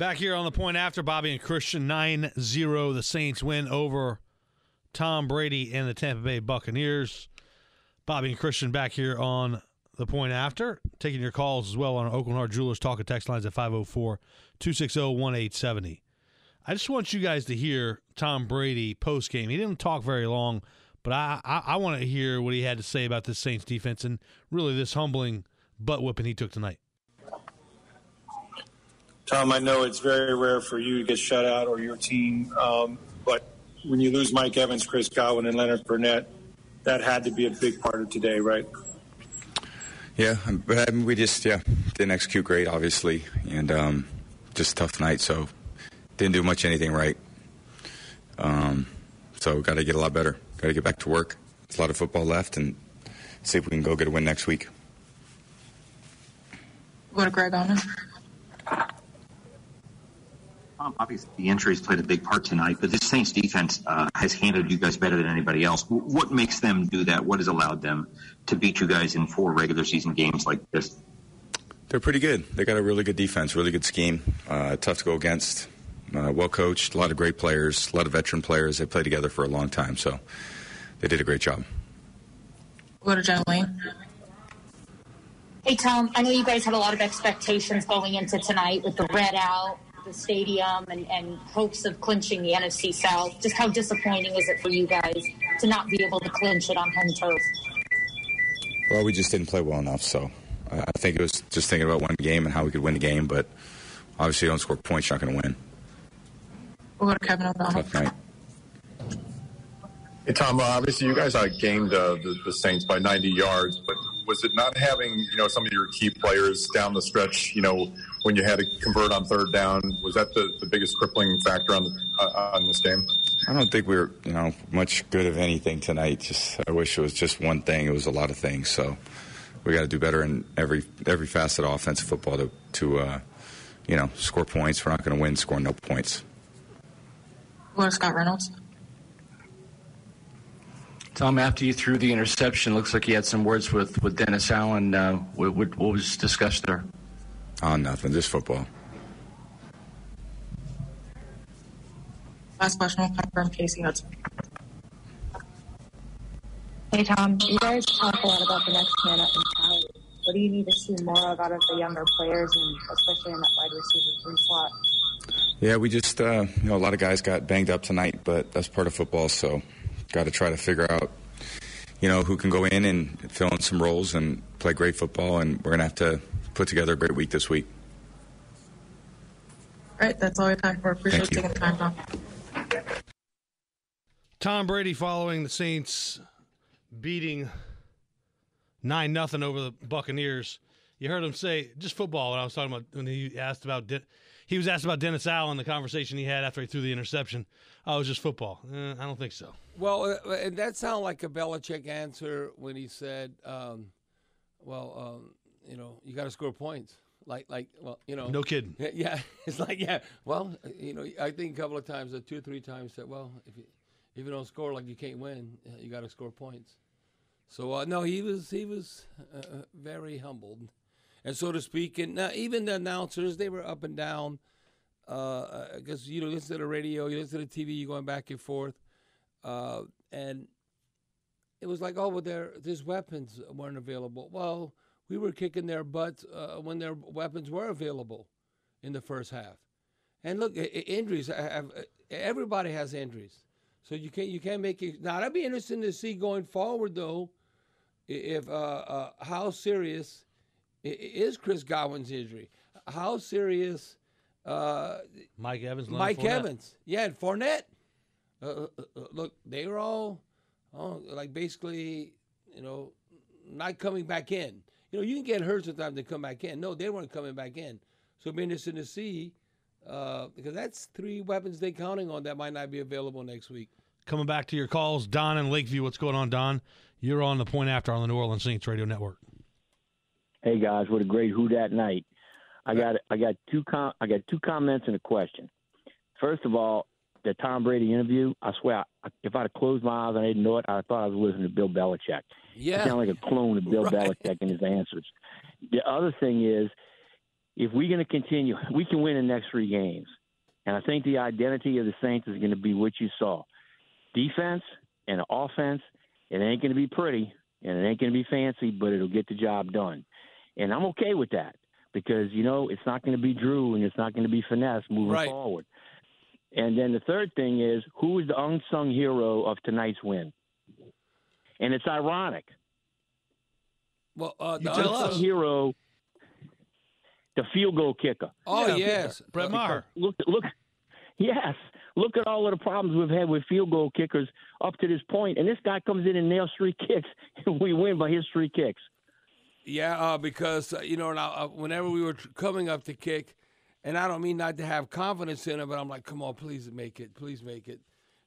Back here on the point after Bobby and Christian 9 0. The Saints win over Tom Brady and the Tampa Bay Buccaneers. Bobby and Christian back here on the point after. Taking your calls as well on Aucoin Hart Jewelers Talk and Text lines at 504 260 1870. I just want you guys to hear Tom Brady post game. He didn't talk very long, but I, I, I want to hear what he had to say about this Saints defense and really this humbling butt whipping he took tonight. Tom, I know it's very rare for you to get shut out or your team, um, but when you lose Mike Evans, Chris Godwin, and Leonard Fournette, that had to be a big part of today, right? Yeah, but I mean, we just yeah didn't execute great, obviously, and um, just a tough night. So didn't do much anything right. Um, so got to get a lot better. Got to get back to work. There's a lot of football left, and see if we can go get a win next week. Go to Greg on Um, obviously, the injuries played a big part tonight, but this Saints defense uh, has handled you guys better than anybody else. What makes them do that? What has allowed them to beat you guys in four regular season games like this? They're pretty good. They got a really good defense, really good scheme, uh, tough to go against, uh, well coached, a lot of great players, a lot of veteran players. They played together for a long time, so they did a great job. Go to John Wayne. Hey, Tom, I know you guys had a lot of expectations going into tonight with the red out the stadium and, and hopes of clinching the NFC South. Just how disappointing is it for you guys to not be able to clinch it on home turf? Well, we just didn't play well enough. So I think it was just thinking about one game and how we could win the game. But obviously, you don't score points, you're not going to win. We'll go to Kevin O'Donnell. Tough night. Hey Tom, uh, obviously you guys outgamed uh, the, the Saints by 90 yards, but was it not having you know some of your key players down the stretch? You know when you had to convert on third down, was that the, the biggest crippling factor on uh, on this game? I don't think we were you know much good of anything tonight. Just I wish it was just one thing. It was a lot of things. So we got to do better in every every facet of offensive football to to uh, you know score points. We're not going to win scoring no points. What Scott Reynolds? Tom, after you threw the interception, looks like you had some words with, with Dennis Allen. Uh, what, what, was discussed there? Oh, nothing. Just football. Last question will come from Casey Hudson. Hey, Tom. You guys talk a lot about the next man up mentality. What do you need to see more of out of the younger players, and especially in that wide receiver three slot? Yeah, we just, uh, you know, a lot of guys got banged up tonight, but that's part of football, so got to try to figure out, you know, who can go in and fill in some roles and play great football. And we're going to have to put together a great week this week. All right, that's all we have time for. Appreciate taking the time, Tom. Tom Brady following the Saints beating nine nothing over the Buccaneers. You heard him say just football when I was talking about when he asked about he was asked about Dennis Allen, the conversation he had after he threw the interception. Oh, it was just football. Eh, I don't think so. Well, uh, and that sounded like a Belichick answer when he said, um, "Well, um, you know, you got to score points." like like well, you know. No kidding. <laughs> Yeah, it's like yeah. Well, you know, I think a couple of times, uh, two or three times, said, well, if you if you don't score, like you can't win. uh, You got to score points. So uh, no, he was he was uh, uh, very humbled, and so to speak. And uh, even the announcers, they were up and down, because you know, listen to the radio, you listen to the TV, you're going back and forth, uh, and it was like, oh, well, their these weapons weren't available. Well, we were kicking their butts uh, when their weapons were available in the first half. And look, injuries. Everybody has injuries, so you can't you can't make it. Now that'd be interesting to see going forward, though, if uh, uh, how serious is Chris Godwin's injury? How serious? Uh, Mike Evans, Leonard Mike Fournette. Evans, yeah, and Fournette. Uh, uh, uh, look, they were all, oh, like basically, you know, not coming back in. You know, you can get hurt sometimes to come back in. No, they weren't coming back in. So it'll be interesting to see uh, because that's three weapons they're counting on that might not be available next week. Coming back to your calls, Don in Lakeview. What's going on, Don? You're on the point after on the New Orleans Saints Radio Network. Hey guys, what a great who that night! I got I got two com- I got two comments and a question. First of all, the Tom Brady interview. I swear, I, if I'd have closed my eyes and I didn't know it, I thought I was listening to Bill Belichick. Yeah. He sounded like a clone of Bill <laughs> Right. Belichick in his answers. The other thing is, if we're going to continue, we can win the next three games, and I think the identity of the Saints is going to be what you saw: defense and offense. It ain't going to be pretty, and it ain't going to be fancy, but it'll get the job done. And I'm okay with that because, you know, it's not going to be Drew and it's not going to be finesse moving Right. forward. And then the third thing is who is the unsung hero of tonight's win? And it's ironic. Well, uh, The the unsung hero, the field goal kicker. Oh Yeah, yes, Brett Maher. Look, look, yes. Look at all of the problems we've had with field goal kickers up to this point, and this guy comes in and nails three kicks, <laughs> and we win by his three kicks. Yeah, uh, because uh, you know, now uh, whenever we were coming up to kick, and I don't mean not to have confidence in it, but I'm like, come on, please make it, please make it.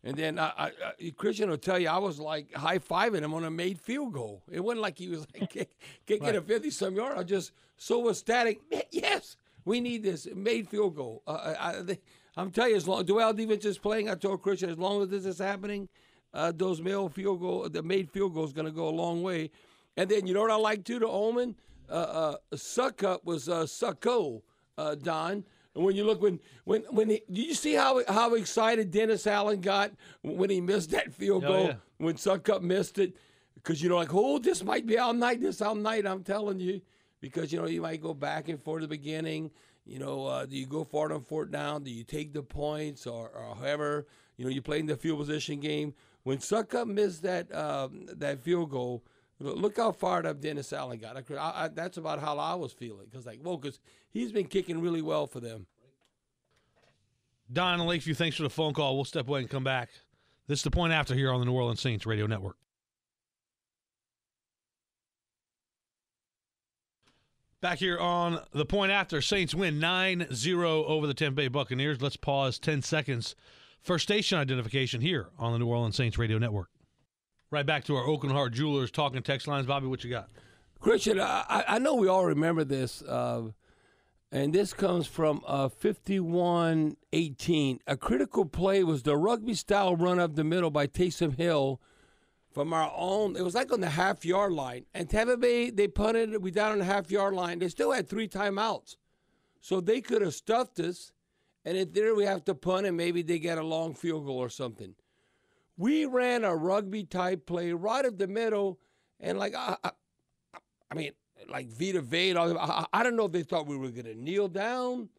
And then I, I, I, Christian will tell you, I was like high fiving him on a made field goal. It wasn't like he was <laughs> like kick, kicking a 50 some yard. I just so ecstatic. Yes, we need this made field goal. Uh, I, I, I'm telling you, as long Dual defense is playing, I told Christian, as long as this is happening, uh, those male field goal, the made field goal is going to go a long way. And then you know what I like too, the Omen, uh, uh, Succop was uh, sucko, uh, Don. And when you look when when when he, do you see how how excited Dennis Allen got when he missed that field Oh, goal yeah. when Succop missed it? Because you know, like, oh, this might be all night. This all night. I'm telling you, because you know you might go back and forth the beginning. You know, uh, do you go for it on fourth down? Do you take the points or, or however? You know, you play in the field position game. When Succop missed that um, that field goal, look how fired up Dennis Allen got. I, I, that's about how I was feeling. Because like, whoa, because he's been kicking really well for them. Don Lakeview, thanks for the phone call. We'll step away and come back. This is the point after here on the New Orleans Saints Radio Network. Back here on the point after, Saints win 9 0 over the Tampa Bay Buccaneers. Let's pause 10 seconds for station identification here on the New Orleans Saints Radio Network. Right back to our Aucoin Hart Jewelers talking text lines. Bobby, what you got? Christian, I, I- know we all remember this, uh, and this comes from uh, 51-18. A critical play was the rugby-style run up the middle by Taysom Hill from our own. It was like on the half-yard line, and Tampa Bay they punted. We down on the half-yard line. They still had three timeouts, so they could have stuffed us. And in there, we have to punt, and maybe they get a long field goal or something. We ran a rugby type play right up the middle, and like I, I, I mean, like Vita Vea. I, I don't know if they thought we were going to kneel down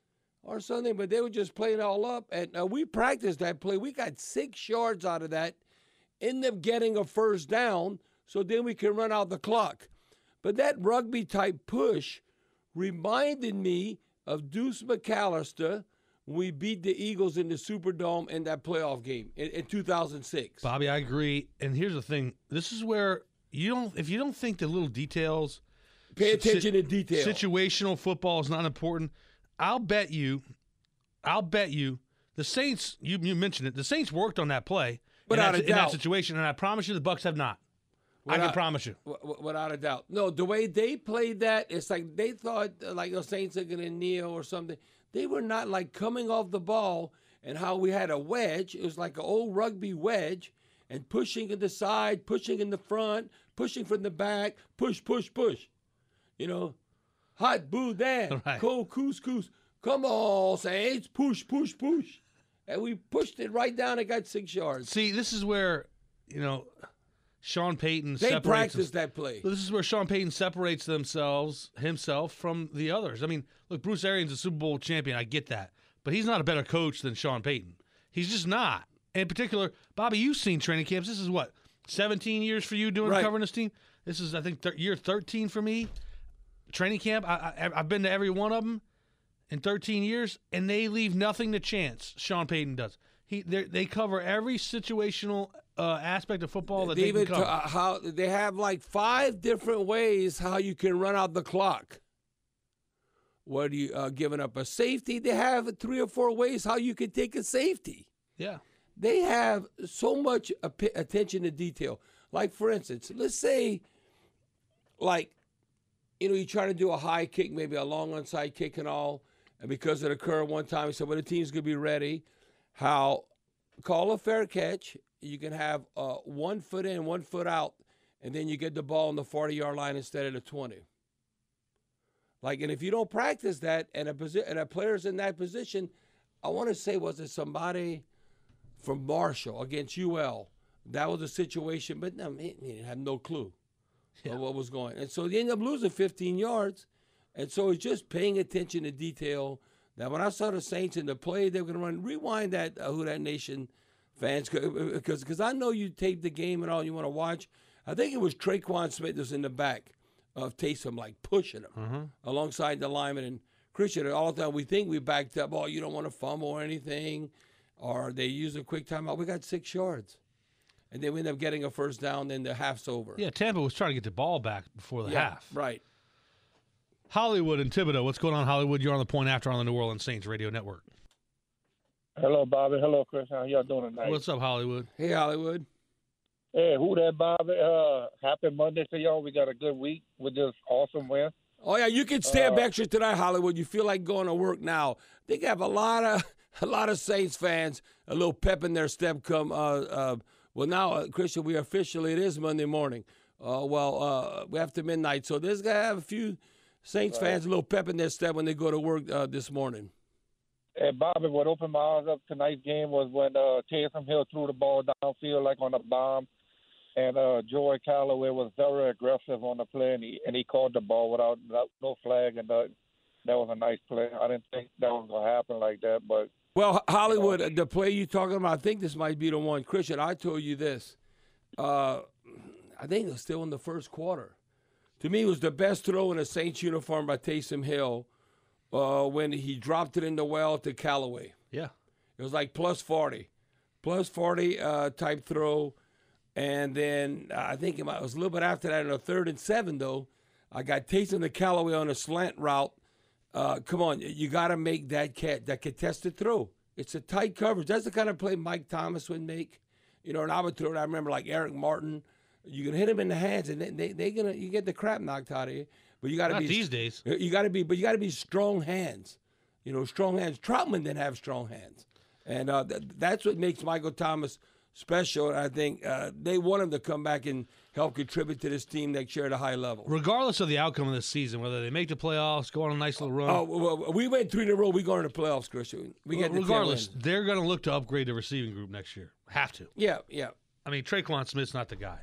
or something, but they were just playing all up. And uh, we practiced that play. We got six yards out of that, end up getting a first down, so then we can run out the clock. But that rugby type push reminded me of Deuce McAllister we beat the Eagles in the Superdome in that playoff game in, in 2006. Bobby, I agree. And here's the thing: this is where you don't, if you don't think the little details, Pay si- attention to detail. Situational football is not important. I'll bet you, I'll bet you, the Saints. You, you mentioned it. The Saints worked on that play, Without in, that, in that situation, and I promise you, the Bucks have not. I can promise you. without a doubt. No, the way they played that, it's like they thought like the Saints are gonna kneel or something. They were not like coming off the ball and how we had a wedge. It was like an old rugby wedge and pushing in the side, pushing in the front, pushing from the back, push, push, push. You know, hot boudin, <laughs> Right. cold couscous. Come on, Saints, push, push, push. And we pushed it right down and got six yards. See, this is where you know Sean Payton They them- that play. This is where Sean Payton separates themselves himself from the others. I mean, look, Bruce Arians is a Super Bowl champion. I get that, but he's not a better coach than Sean Payton. He's just not. In particular, Bobby, you've seen training camps. This is what 17 years for you doing Right. covering this team. This is, I think, thir- year 13 for me. Training camp. I, I, I've been to every one of them in 13 years, and they leave nothing to chance. Sean Payton does. He they they cover every situational uh, aspect of football that they, can cover. uh, how they have like five different ways how you can run out the clock. What are you uh, giving up a safety? They have three or four ways how you can take a safety. yeah. They have so much attention to detail. Like for instance, let's say, like, you know, you try to do a high kick, maybe a long onside kick and all, and because it occurred one time, he said, "Well, the team's gonna be ready." How call a fair catch? You can have uh, one foot in, one foot out, and then you get the ball on the forty-yard line instead of the twenty. Like, and if you don't practice that, and a posi- and a player's in that position, I want to say, was it somebody? from Marshall against UL. That was a situation, but no, he, he had no clue of what was going. And so they ended up losing 15 yards. And so it's just paying attention to detail. That when I saw the Saints in the play, they were going to run. Rewind that, uh, Who Dat Nation fans, because uh, uh, because I know you taped the game and all you want to watch. I think it was Tre'Quan Smith was in the back of Taysom, like pushing him mm-hmm. alongside the lineman. And Christian, all the time we think we backed up. Oh, you don't want to fumble or anything or they use a quick timeout. We got six yards. And then we end up getting a first down, then the half's over. Yeah, Tampa was trying to get the ball back before the Yeah, half. Right. Hollywood and Thibodaux. What's going on, Hollywood? You're on the point after on the New Orleans Saints Radio Network. Hello, Bobby. Hello, Chris. How y'all doing tonight? What's up, Hollywood? Hey, Hollywood. Hey, who that, Bobby? Uh, happy Monday to y'all. We got a good week with this awesome win. Oh yeah, you can stay up Uh, extra tonight, Hollywood. You feel like going to work now. They have a lot of <laughs> a lot of Saints fans, a little pep in their step. Come, uh, uh, well now, uh, Christian, we officially it is Monday morning. Uh, well, uh, we have to midnight, so there's gonna have a few Saints Right. fans a little pep in their step when they go to work uh, this morning. Hey, Bobby, what opened my eyes up tonight's game was when uh, Taysom Hill threw the ball downfield like on a bomb, and uh, Joey Callaway was very aggressive on the play, and he and he caught the ball without no- no flag, and uh, that was a nice play. I didn't think that was gonna happen like that, but Well, Ho- Hollywood, uh, the play you talking about, I think this might be the one. Christian, I told you this. Uh, I think it was still in the first quarter. To me, it was the best throw in a Saints uniform by Taysom Hill uh, when he dropped it in the well to Callaway. Yeah. It was like plus 40. Plus 40 uh, type throw. And then uh, I think it was a little bit after that in a third and seven, though. I got Taysom to Callaway on a slant route. Uh, come on, you got to make that cat that contested throw. It's a tight coverage. That's the kind of play Mike Thomas would make. You know, and I would throw it. I remember like Eric Martin. You can hit him in the hands, and they they they gonna you get the crap knocked out of you. But you got to be these days. You got to be, but you got to be strong hands. You know, strong hands. Trautman didn't have strong hands, and uh, th- that's what makes Michael Thomas special. And I think uh, they want him to come back and help contribute to this team next year at a high level. Regardless of the outcome of this season, whether they make the playoffs, go on a nice little run. Oh, well, we went three in a row. We going to the playoffs, Christian. We get the 10 regardless, they're going to look to upgrade the receiving group next year. Have to. Yeah, yeah. I mean, Tre'Quan Smith's not the guy.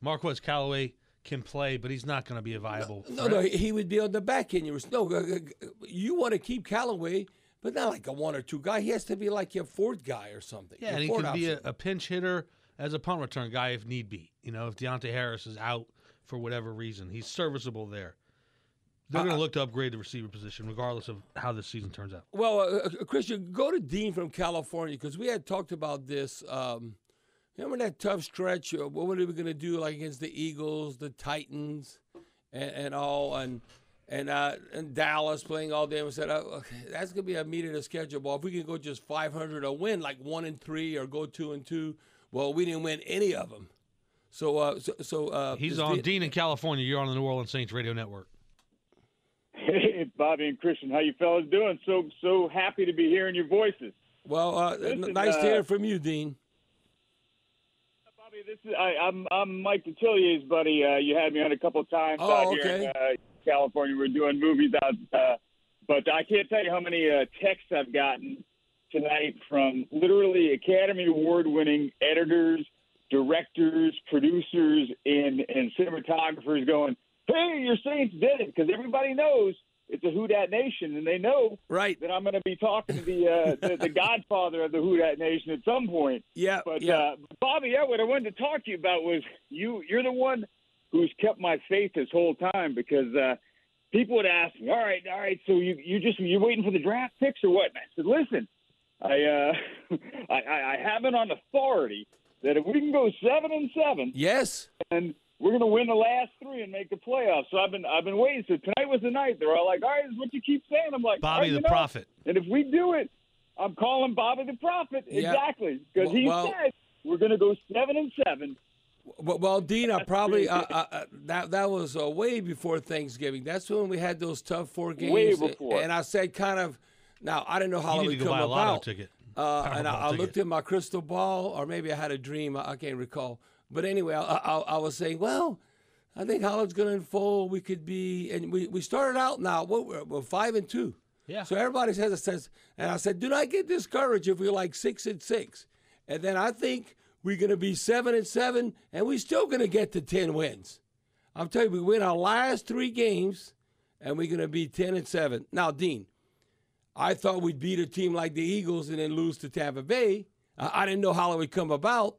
Marquez Callaway can play, but he's not going to be a viable. No, threat. no, he would be on the back end. You no. uh, uh, You want to keep Callaway, but not like a one or two guy. He has to be like your fourth guy or something. Yeah, and he could be a, a pinch hitter as a punt return guy if need be. You know, if Deonte Harris is out for whatever reason, he's serviceable there. They're going to look to upgrade the receiver position, regardless of how this season turns out. Well, uh, uh, Christian, go to Dean from California because we had talked about this. Um, remember that tough stretch? Uh, what were we going to do, like against the Eagles, the Titans, and, and all, and and uh, and Dallas playing all day? We said uh, okay, that's going to be a meat of the schedule. Well, if we can go just 500 or win like one and three or go two and two, well, we didn't win any of them. So, uh, so, so uh, He's on the- Dean in California. You're on the New Orleans Saints radio network. <laughs> Hey, Bobby and Christian, how you fellas doing? So so happy to be hearing your voices. Well, uh, Listen, nice to uh, hear from you, Dean. This is I, I'm I'm Mike Detillier's buddy. Uh, you had me on a couple of times Oh, out here in uh, California. We're doing movies out, uh, but I can't tell you how many uh, texts I've gotten tonight from literally Academy Award winning editors, directors, producers, and and cinematographers going, "Hey, your Saints did it!" Because everybody knows it's a Who Dat Nation, and they know right that I'm going to be talking to the, uh, the the <laughs> Godfather of the Who Dat Nation at some point. Yeah, but yeah. Uh, Bobby, yeah, what I wanted to talk to you about was you. You're the one who's kept my faith this whole time because uh, people would ask me, "All right, all right, so you you just you're waiting for the draft picks or what?" And I said, "Listen, I uh, <laughs> I, I I have it on authority that if we can go seven and seven, yes, and we're going to win the last three and make the playoffs. So I've been I've been waiting. So tonight was the night. They're all like, "All right, this is what you keep saying." I'm like, Bobby "All right, the know, Prophet. And if we do it, I'm calling Bobby the Prophet Yeah. exactly because he Well- said we're going to go seven and seven. Well, well Dean, I probably uh, uh, uh, that that was uh, way before Thanksgiving. That's when we had those tough four games. Way before. And I said, kind of. Now I didn't know how You it would to go come buy a about. ticket. Uh, and I, I looked at my crystal ball, or maybe I had a dream. I, I can't recall. But anyway, I, I, I was saying, well, I think it's going to unfold. We could be, and we, we started out now. What we're, we're five and two. Yeah. So everybody says a sense, and I said, do not get discouraged if we're like six and six, and then I think we're going to be seven and seven, and we're still going to get to ten wins. I'm telling you, we win our last three games, and we're going to be ten and seven. Now, Dean, I thought we'd beat a team like the Eagles and then lose to Tampa Bay. Uh, I didn't know how it would come about,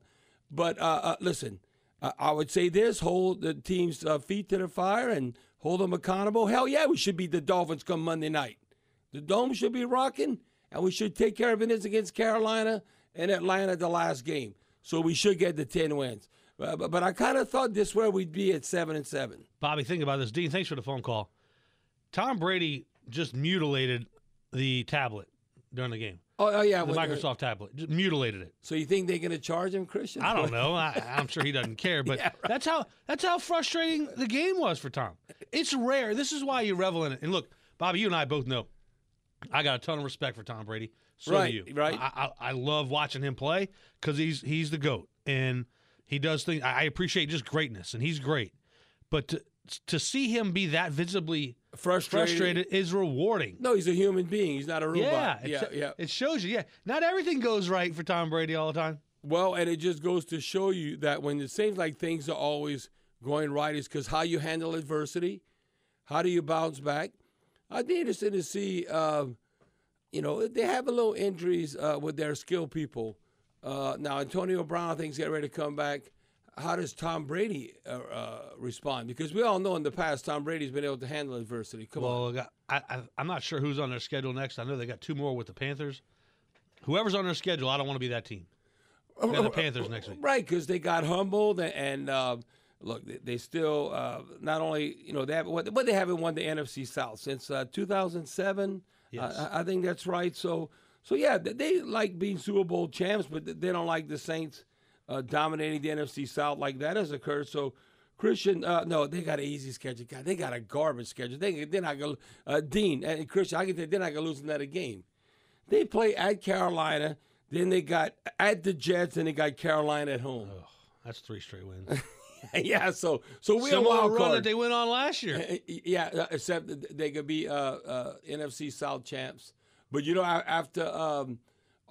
but uh, uh, listen, uh, I would say this: hold the team's uh, feet to the fire and hold them accountable. Hell yeah, we should beat the Dolphins come Monday night. The dome should be rocking, and we should take care of business against Carolina and Atlanta the last game. So we should get the ten wins. But, but I kind of thought this where we'd be at seven and seven. Bobby, think about this. Dean, thanks for the phone call. Tom Brady just mutilated the tablet during the game. Oh, oh yeah, the Microsoft tablet. Just mutilated it. So you think they're going to charge him, Christian? I don't <laughs> know. I, I'm sure he doesn't care, but <laughs> that's how that's how frustrating the game was for Tom. It's rare. This is why you revel in it. And look, Bobby, you and I both know I got a ton of respect for Tom Brady. So Right, do you. right. I, I, I love watching him play because he's he's the goat and he does things. I I appreciate just greatness and he's great, but to to see him be that visibly Frustrated. frustrated is rewarding. No, he's a human being. He's not a robot. it yeah, sho- yeah. It shows you. Yeah, not everything goes right for Tom Brady all the time. Well, and it just goes to show you that when it seems like things are always going right, is because how you handle adversity, how do you bounce back. I'd be interested to see, um, you know, they have a little injuries uh, with their skill people. Uh, now, Antonio Brown, I think, is getting ready to come back. How does Tom Brady uh, uh, respond? Because we all know in the past Tom Brady's been able to handle adversity. Come on. well, I, I, I'm not sure who's on their schedule next. I know they got two more with the Panthers. Whoever's on their schedule, I don't want to be that team. They got the Panthers next week. Right, because they got humbled and, and uh, look, they, still uh, not only you know they have what, but they haven't won the NFC South since uh, 2007. Yes. I, I think that's right. So so yeah, they like being Super Bowl champs, but they don't like the Saints uh, dominating the NFC South like that has occurred. So. Christian, uh, no, they got an easy schedule. God, they got a garbage schedule. They, they're not going to, uh, Dean and Christian, I can tell they're not going to lose another game. They play at Carolina, then they got at the Jets, and they got Carolina at home. That's three straight wins. <laughs> yeah, so so we're a wild run that they went on last year. <laughs> Yeah, uh, except they could be uh, uh, NFC South champs. But you know, after um,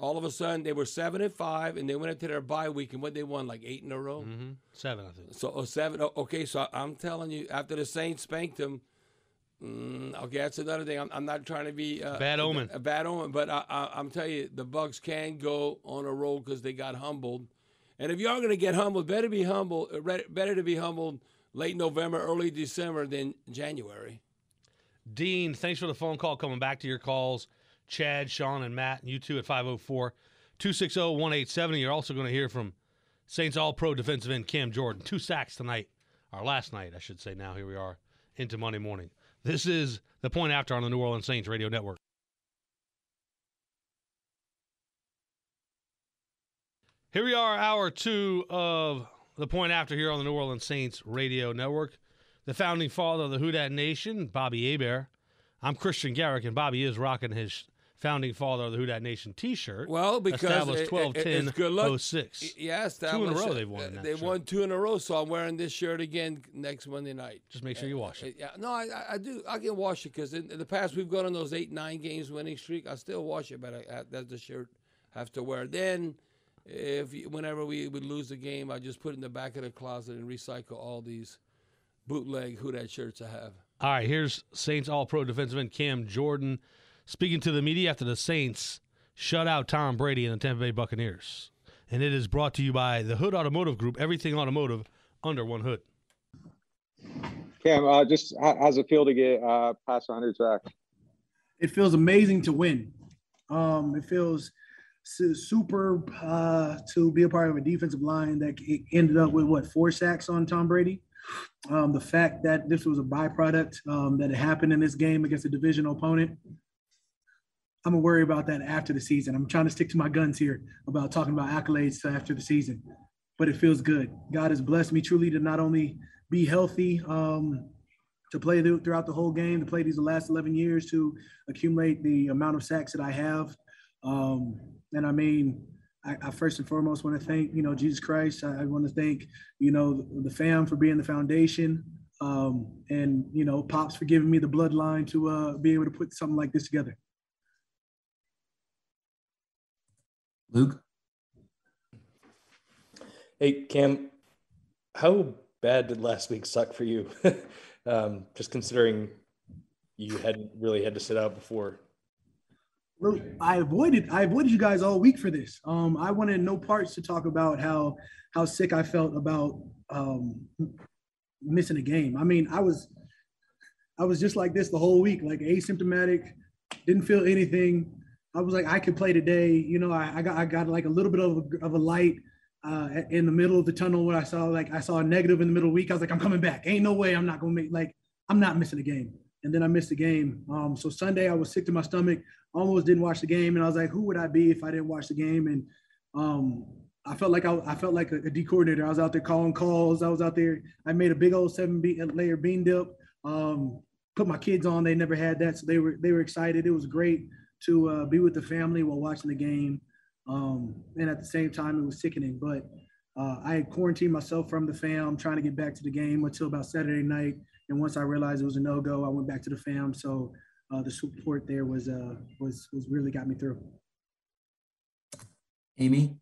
all of a sudden they were seven and five, and they went into their bye week, and what they won like eight in a row. Mm-hmm. Seven, I think. So oh, seven. oh, Okay, so I'm telling you, after the Saints spanked them. Mm, okay, that's another thing. I'm, I'm not trying to be uh, Bad omen. A, bad omen, but I, I, I'm telling you, the Bucks can go on a roll because they got humbled. And if you are going to get humbled, better be humble. uh, Better to be humbled late November, early December than January. Dean, thanks for the phone call. Coming back to your calls. Chad, Sean, and Matt, and you oh two at 504 260 1870. You're also going to hear from Saints All Pro defensive end Cam Jordan. Two sacks tonight, or last night, I should say. Now, here we are into Monday morning. This is the point after on the New Orleans Saints Radio Network. Here we are, hour two of The point after here on the New Orleans Saints radio network. The founding father of the Who Dat Nation, Bobby Hebert. I'm Christian Garic, and Bobby is rocking his founding father of the Who Dat Nation T-shirt. Well, because established it- it- 12 10 it's good luck. 06. Yeah, two in a row they've won. Uh, that They shirt. won two in a row, so I'm wearing this shirt again next Monday night. Just make sure you wash uh, it. Yeah, no, I, I- I do. I can wash it because in, in the past we've gone on those eight, nine games winning streak. I still wash it, but I, I, that's the shirt I have to wear. Then, if whenever we would lose the game, I just put it in the back of the closet and recycle all these bootleg Who Dat shirts I have. All right, here's Saints All Pro defenseman Cam Jordan speaking to the media after the Saints shut out Tom Brady and the Tampa Bay Buccaneers. And it is brought to you by the Hood Automotive Group, everything automotive under one hood. Cam, uh, just how, how's it feel to get uh, past 100 sacks? it feels amazing to win. Um, it feels su- super uh, to be a part of a defensive line that ended up with what four sacks on Tom Brady. Um, the fact that this was a byproduct um, that it happened in this game against a divisional opponent. I'm gonna worry about that after the season. I'm trying to stick to my guns here about talking about accolades after the season, but it feels good. God has blessed me truly to not only be healthy, um, to play th- throughout the whole game, to play these last 11 years, to accumulate the amount of sacks that I have. Um, and I mean, I, I first and foremost want to thank, you know, Jesus Christ. I, I want to thank, you know, the, the fam for being the foundation. Um, and, you know, Pops for giving me the bloodline to uh, be able to put something like this together. Luke? Hey, Cam, how bad did last week suck for you? <laughs> um, just considering you hadn't really had to sit out before. Look, I avoided I avoided you guys all week for this. Um, I wanted no parts to talk about how how sick I felt about um, missing a game. I mean, I was I was just like this the whole week, like asymptomatic, didn't feel anything. I was like, I could play today. You know, I, I got I got like a little bit of a, of a light uh, in the middle of the tunnel when I saw like I saw a negative in the middle of the week. I was like, I'm coming back. Ain't no way I'm not gonna make like I'm not missing a game. And then I missed the game. Um, so Sunday I was sick to my stomach, almost didn't watch the game, and I was like, who would I be if I didn't watch the game? And um, I felt like I, I felt like a, a D coordinator. I was out there calling calls. I was out there. I made a big old seven be- layer bean dip. Um, put my kids on. They never had that, so they were they were excited. It was great to uh, be with the family while watching the game. Um, and at the same time, it was sickening. But uh, I had quarantined myself from the fam, trying to get back to the game until about Saturday night. And once I realized it was a no go, I went back to the fam. So uh, the support there was uh, was was really got me through. Amy?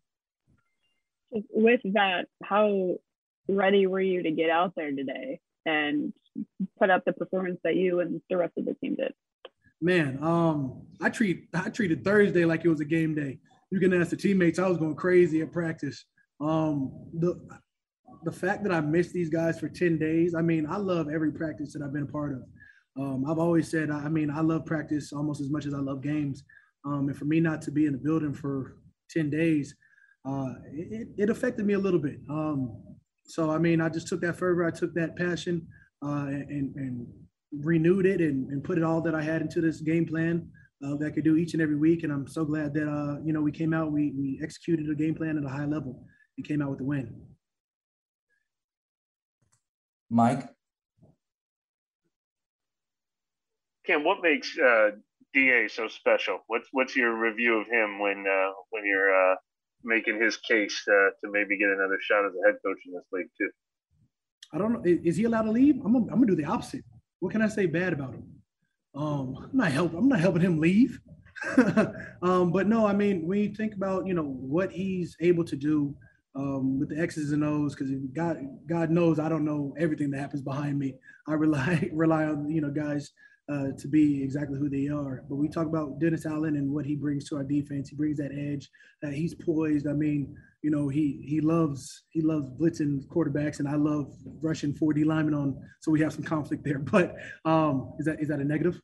with that, how ready were you to get out there today and put up the performance that you and the rest of the team did? Man, um, I treat I treated Thursday like it was a game day. You can ask the teammates. I was going crazy at practice. Um, the the fact that I missed these guys for ten days. I mean, I love every practice that I've been a part of. Um, I've always said, I mean, I love practice almost as much as I love games. Um, and for me not to be in the building for ten days, uh, it, it affected me a little bit. Um, so I mean, I just took that fervor, I took that passion, uh, and, and renewed it and, and put it all that I had into this game plan uh, that I could do each and every week. And I'm so glad that uh, you know we came out, we we executed a game plan at a high level and came out with the win. Mike? Cam, what makes uh, Da so special? What's what's your review of him when uh, when you're uh, making his case uh, to maybe get another shot as a head coach in this league too? I don't know. Is, is he allowed to leave? I'm gonna, I'm gonna do the opposite. What can I say bad about him? Um, I'm not helping. I'm not helping him leave. <laughs> um, but no, I mean, when you think about you know what he's able to do um, with the X's and O's, because God God knows I don't know everything that happens behind me. I rely <laughs> rely on you know guys uh, to be exactly who they are. But we talk about Dennis Allen and what he brings to our defense. He brings that edge. That he's poised. I mean, you know, he he loves he loves blitzing quarterbacks, and I love rushing 4D linemen on. So we have some conflict there. <laughs> But um, is that is that a negative?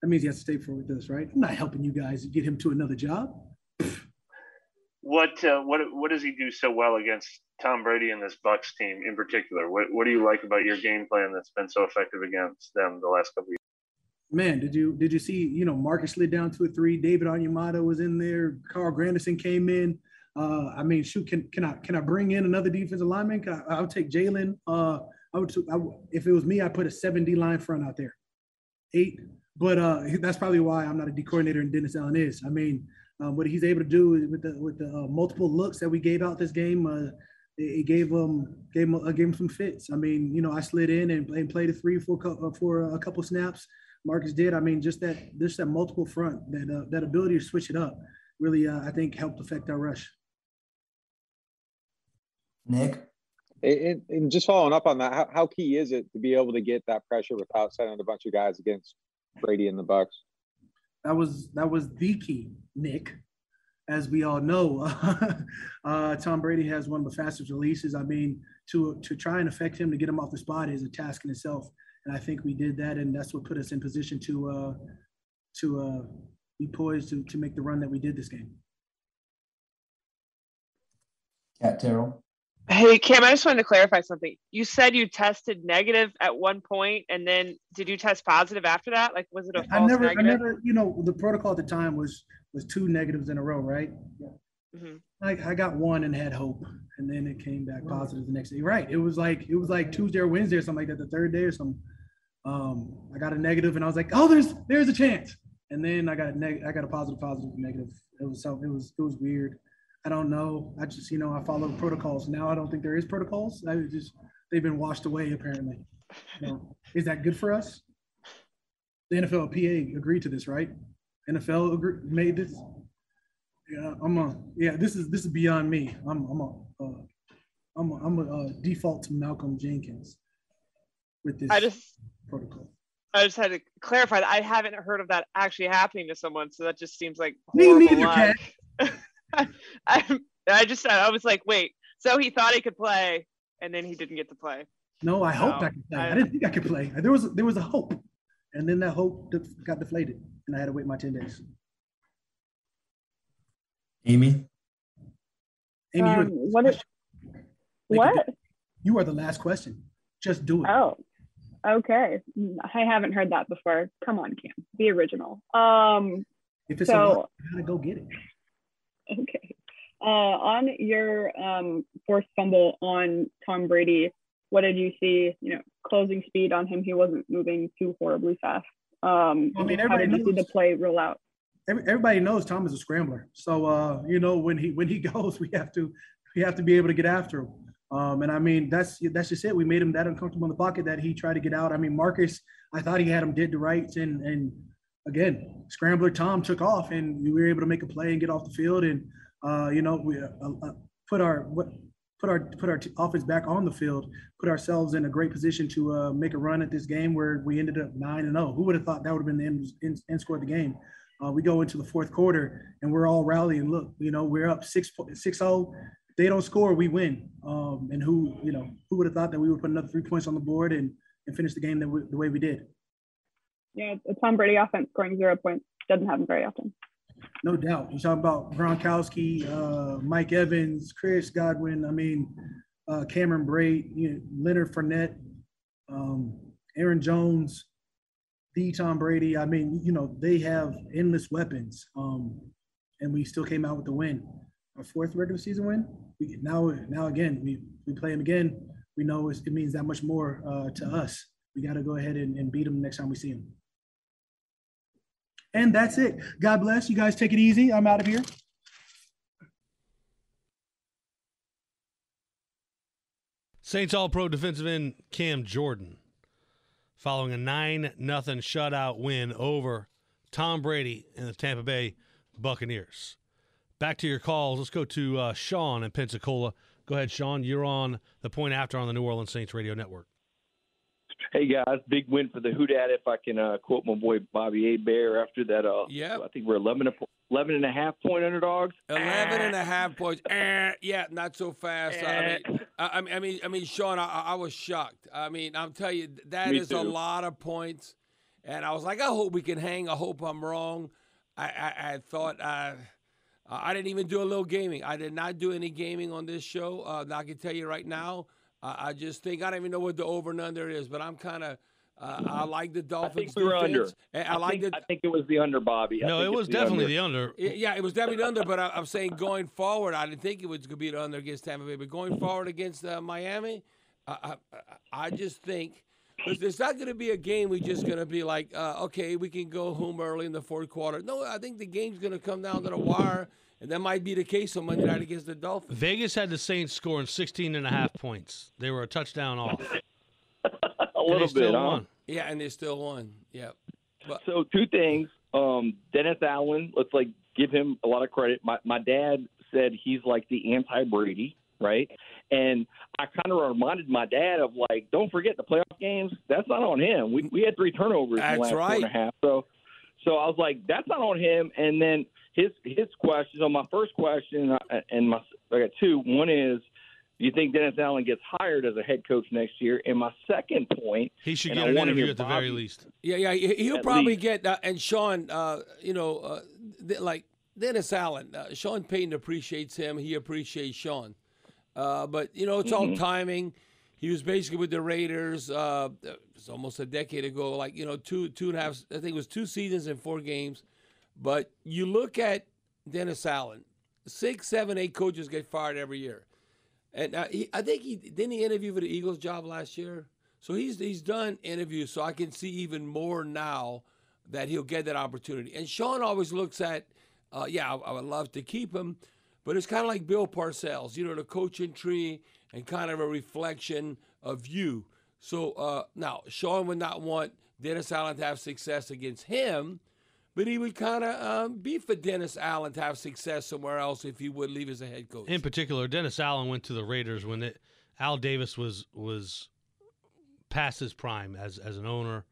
That means he has to stay for this, right? I'm not helping you guys get him to another job. What uh, what what does he do so well against Tom Brady and this Bucks team in particular? What what do you like about your game plan that's been so effective against them the last couple of years? Man, did you did you see? You know, Marcus slid down to a three. David Onyemata was in there. Carl Granderson came in. Uh, I mean, shoot, can can I can I bring in another defensive lineman? I, I would take Jalen. Uh, I would, I if it was me, I'd put a seven D line front out there, eight. But uh, that's probably why I'm not a D coordinator and Dennis Allen is. I mean, um, what he's able to do with the with the uh, multiple looks that we gave out this game, uh, it, it gave him gave him, uh, gave him some fits. I mean, you know, I slid in and, and played a three for uh, for a couple snaps. Marcus did. I mean, just that just that multiple front, that uh, that ability to switch it up, really, uh, I think helped affect our rush. Nick. And, and just following up on that, how, how key is it to be able to get that pressure without sending a bunch of guys against Brady and the Bucks? That was that was the key, Nick. As we all know, <laughs> uh, Tom Brady has one of the fastest releases. I mean, to to try and affect him to get him off the spot is a task in itself, and I think we did that, and that's what put us in position to uh, to uh, be poised to to make the run that we did this game. Kat Terrell. Hey, Cam, I just wanted to clarify something. You said you tested negative at one point, and then did you test positive after that? Like, was it a false I never, negative? I never, you know, the protocol at the time was was two negatives in a row, right? Mhm. I, I got one and had hope, and then it came back positive the next day. Right? It was like it was like Tuesday or Wednesday or something like that. The third day or something. Um, I got a negative, and I was like, oh, there's there's a chance. And then I got a neg- I got a positive, positive, negative. It was so it was it was weird. I don't know. I just you know I follow protocols. Now I don't think there is protocols. I just they've been washed away apparently. You know, is that good for us? The NFLPA agreed to this, right? NFL agree, made this. Yeah, I'm a yeah. This is this is beyond me. I'm I'm a uh, I'm a, I'm a uh, default to Malcolm Jenkins with this I just protocol. I just had to clarify that I haven't heard of that actually happening to someone, so that just seems like Me neither, luck. Kat. <laughs> I, I just I was like, wait, so he thought he could play, and then he didn't get to play. No, I hoped No, I could play. I, I- didn't think I could play. There was there was a hope, and then that hope got deflated, and I had to wait my ten days. Amy. Amy, you're Um, the what is what? you are the last question. Just do it. Oh, okay. I haven't heard that before. Come on, Cam, be original. Um, If it's a lot, you gotta go get it. <laughs> okay. Uh, on your um, forced fumble on Tom Brady, what did you see? You know, closing speed on him. He wasn't moving too horribly fast. Um, I mean, how everybody did you see the play roll out? Every, everybody knows Tom is a scrambler. So uh, you know when he when he <laughs> goes, we have to we have to be able to get after him. Um, and I mean that's that's just it. We made him that uncomfortable in the pocket that he tried to get out. I mean Marcus, I thought he had him dead to rights, and and again scrambler Tom took off, and we were able to make a play and get off the field, and uh, you know we uh, uh, put our what put our put our t- offense back on the field, put ourselves in a great position to uh, make a run at this game where we ended up nine and zero. Who would have thought that would have been the end, end, end score of the game? Uh, we go into the fourth quarter and we're all rallying. Look, you know, we're up six six zero. If they don't score, we win. Um, and who you know who would have thought that we would put another three points on the board and and finish the game the way we did? Yeah, a Tom Brady offense scoring zero points doesn't happen very often. No doubt. You're talking about Gronkowski, uh, Mike Evans, Chris Godwin. I mean, uh, Cameron Brate, you know, Leonard Fournette, um, Aaron Jones, the Tom Brady. I mean, you know, they have endless weapons, um, and we still came out with the win. Our fourth regular season win. We, now, now again, we we play them again. We know it means that much more uh, to us. We got to go ahead and, and beat them next time we see them. And that's it. God bless. You guys take it easy. I'm out of here. Saints All Pro defensive end Cam Jordan following a 9 nothing shutout win over Tom Brady and the Tampa Bay Buccaneers. Back to your calls. Let's go to uh, Sean in Pensacola. Go ahead, Sean. You're on the point after on the New Orleans Saints radio network. Hey guys, big win for the Houdat. If I can uh, quote my boy Bobby Hebert after that, uh, Yeah. I think we're 11, 11 and a half point underdogs. 11 and a half points. Eh, yeah, not so fast. I mean, I, I mean, I mean, I mean, Sean, I, I was shocked. I mean, I'm telling you, that Me is a lot of points. And I was like, I hope we can hang. I hope I'm wrong. I, I, I thought uh, I didn't even do a little gaming. I did not do any gaming on this show. Uh, I can tell you right now. Uh, I just think I don't even know what the over and under is, but I'm kind of. Uh, I like the Dolphins. I Dolphins. think we were under. defense. and I, I like think, the I think it was the under, Bobby. I No, it was the definitely under. the under. Yeah, it was definitely the under, but I, I'm saying going forward, I didn't think it was going to be the under against Tampa Bay. But going forward against uh, Miami, I, I, I just think it's it's not going to be a game we're just going to be like, uh, okay, we can go home early in the fourth quarter. No, I think the game's going to come down to the wire, and that might be the case on Monday night against the Dolphins. Vegas had the Saints scoring 16 and a half points. They were a touchdown off. <laughs> a And little they still bit, huh? won. Yeah, and they still won. Yeah. But, So two things. Um, Dennis Allen, let's like give him a lot of credit. My my dad said he's like the anti Brady, right? And I kind of reminded my dad of like, don't forget the playoff games. That's not on him. We we had three turnovers in the last four right. half. So so I was like, that's not on him. And then his his question. So my first question uh, and my I got two. One is. Do you think Dennis Allen gets hired as a head coach next year? And my second point, He should get I an wanna interview at the very least. Yeah, yeah, he- he'll probably least. get. Uh, and Sean, uh, you know, uh, th- like Dennis Allen, uh, Sean Payton appreciates him. He appreciates Sean. Uh, but you know, it's all Mhm. timing. He was basically with the Raiders. Uh, it's almost a decade ago. Like you know, two two and a half. I think it was two seasons and four games. But you look at Dennis Allen. Six, seven, eight coaches get fired every year. And uh, he, I think he didn't he interview for the Eagles job last year. So he's he's done interviews. So I can see even more now that he'll get that opportunity. And Sean always looks at, uh, yeah, I, I would love to keep him, but it's kind of like Bill Parcells, you know, the coaching tree and kind of a reflection of you. So uh, now Sean would not want Dennis Allen to have success against him, but he would kind of um, be for Dennis Allen to have success somewhere else if he would leave as a head coach. In particular, Dennis Allen went to the Raiders when it, Al Davis was was past his prime as as an owner,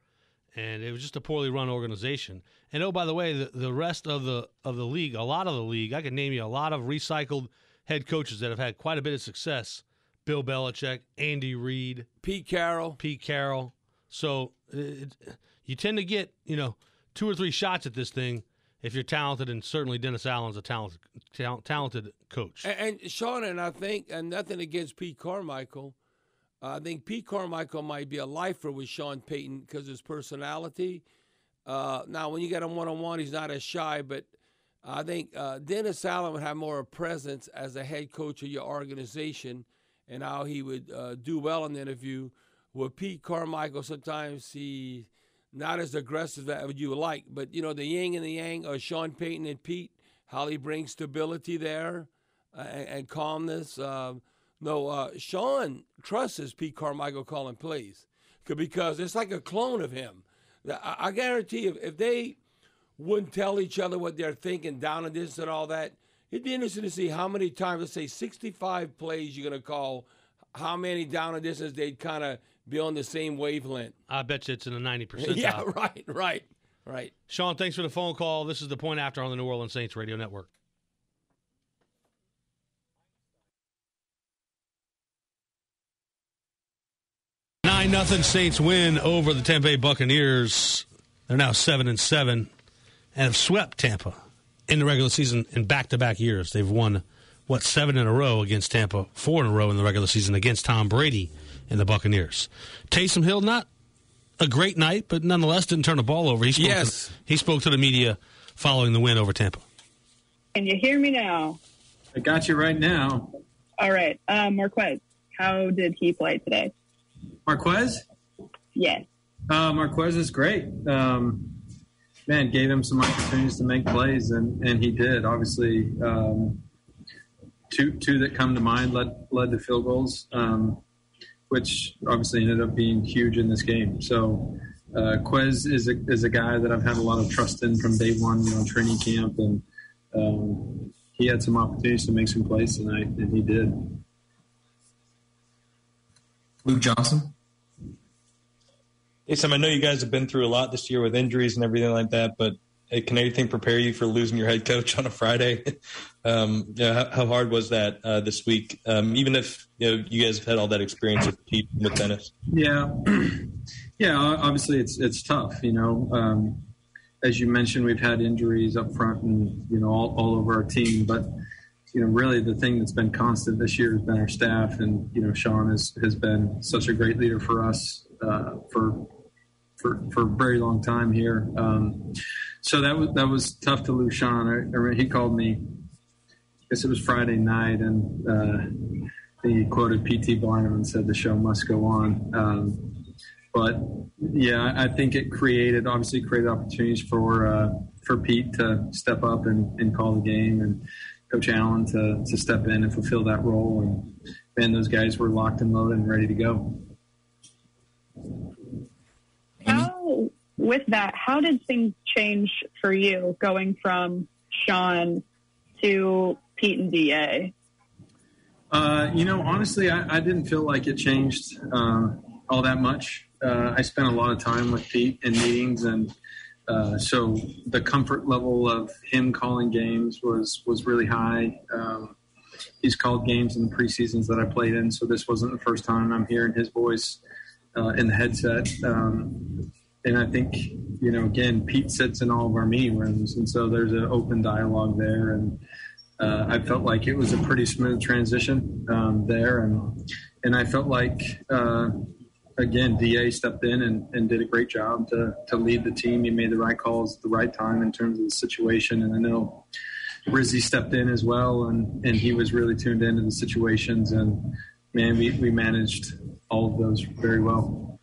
and it was just a poorly run organization. And oh, by the way, the, the rest of the of the league, a lot of the league, I can name you a lot of recycled head coaches that have had quite a bit of success. Bill Belichick, Andy Reid, Pete Carroll, Pete Carroll. So it, you tend to get you know two or three shots at this thing if you're talented, and certainly Dennis Allen's a talented tal- talented coach. And, and Sean, and I think, and nothing against Pete Carmichael, uh, I think Pete Carmichael might be a lifer with Sean Payton because his personality. Uh, now, when you get him one on one, he's not as shy, but I think uh, Dennis Allen would have more of a presence as a head coach of your organization and how he would uh, do well in the interview. With Pete Carmichael, sometimes he not as aggressive as you like, but you know the yin and the yang of Sean Payton and Pete, how he brings stability there uh, and, and calmness. Um, no, uh, Sean trusts Pete Carmichael calling plays 'Cause- because it's like a clone of him. I, I guarantee if, if they wouldn't tell each other what they're thinking down and this and all that, it'd be interesting to see how many times, let's say 65 plays you're going to call, how many down and distance they'd kind of be on the same wavelength. I bet you it's in the 90 percentile. <laughs> yeah, right, right, right. Sean, thanks for the phone call. This is the point after on the New Orleans Saints Radio Network. Nine nothing Saints win over the Tampa Bay Buccaneers. They're now seven and seven, and have swept Tampa in the regular season in back to back years. They've won what seven in a row against Tampa, four in a row in the regular season against Tom Brady and the Buccaneers. Taysom Hill not a great night, but nonetheless didn't turn the ball over. He spoke Yes. to, he spoke to the media following the win over Tampa. Can you hear me now? I got you right now. All right. Uh, Marquez, how did he play today? Marquez? Yes. Uh, Marquez is great. Um, man, gave him some opportunities to make plays, and, and he did. Obviously, um, two two that come to mind led led to field goals, um, which obviously ended up being huge in this game. So, uh, Quez is a is a guy that I've had a lot of trust in from day one, you know, training camp, and um, he had some opportunities to make some plays tonight, and he did. Luke Johnson. Hey, Sam, I know you guys have been through a lot this year with injuries and everything like that, but hey, can anything prepare you for losing your head coach on a Friday? <laughs> um, you know, how, how hard was that uh, this week? Um, even if you know you guys have had all that experience with and with Dennis. Yeah, <clears throat> yeah. Obviously, it's it's tough. You know, um, as you mentioned, we've had injuries up front and you know all, all over our team. But you know, really, the thing that's been constant this year has been our staff, and you know, Sean has has been such a great leader for us uh, for for for a very long time here. Um, so that was that was tough to lose Sean. I, I he called me. Guess it was Friday night, and uh, he quoted P.T. Barnum and said the show must go on. Um, but yeah, I think it created obviously created opportunities for uh, for Pete to step up and, and call the game, and Coach Allen to to step in and fulfill that role. And man, those guys were locked and loaded and ready to go. How, with that, how did things change for you going from Sean to Pete and Da? Uh, you know, honestly, I, I, didn't feel like it changed um, all that much. Uh, I spent a lot of time with Pete in meetings, and uh, so the comfort level of him calling games was was really high. Um, he's called games in the preseasons that I played in, so this wasn't the first time I'm hearing his voice uh, in the headset. Um, and I think, you know, again, Pete sits in all of our meeting rooms, and so there's an open dialogue there, and uh, I felt like it was a pretty smooth transition um, there, and and I felt like uh, again Da stepped in and, and did a great job to to lead the team. He made the right calls at the right time in terms of the situation, and I know Rizzi stepped in as well, and and he was really tuned into the situations, and man, we we managed all of those very well.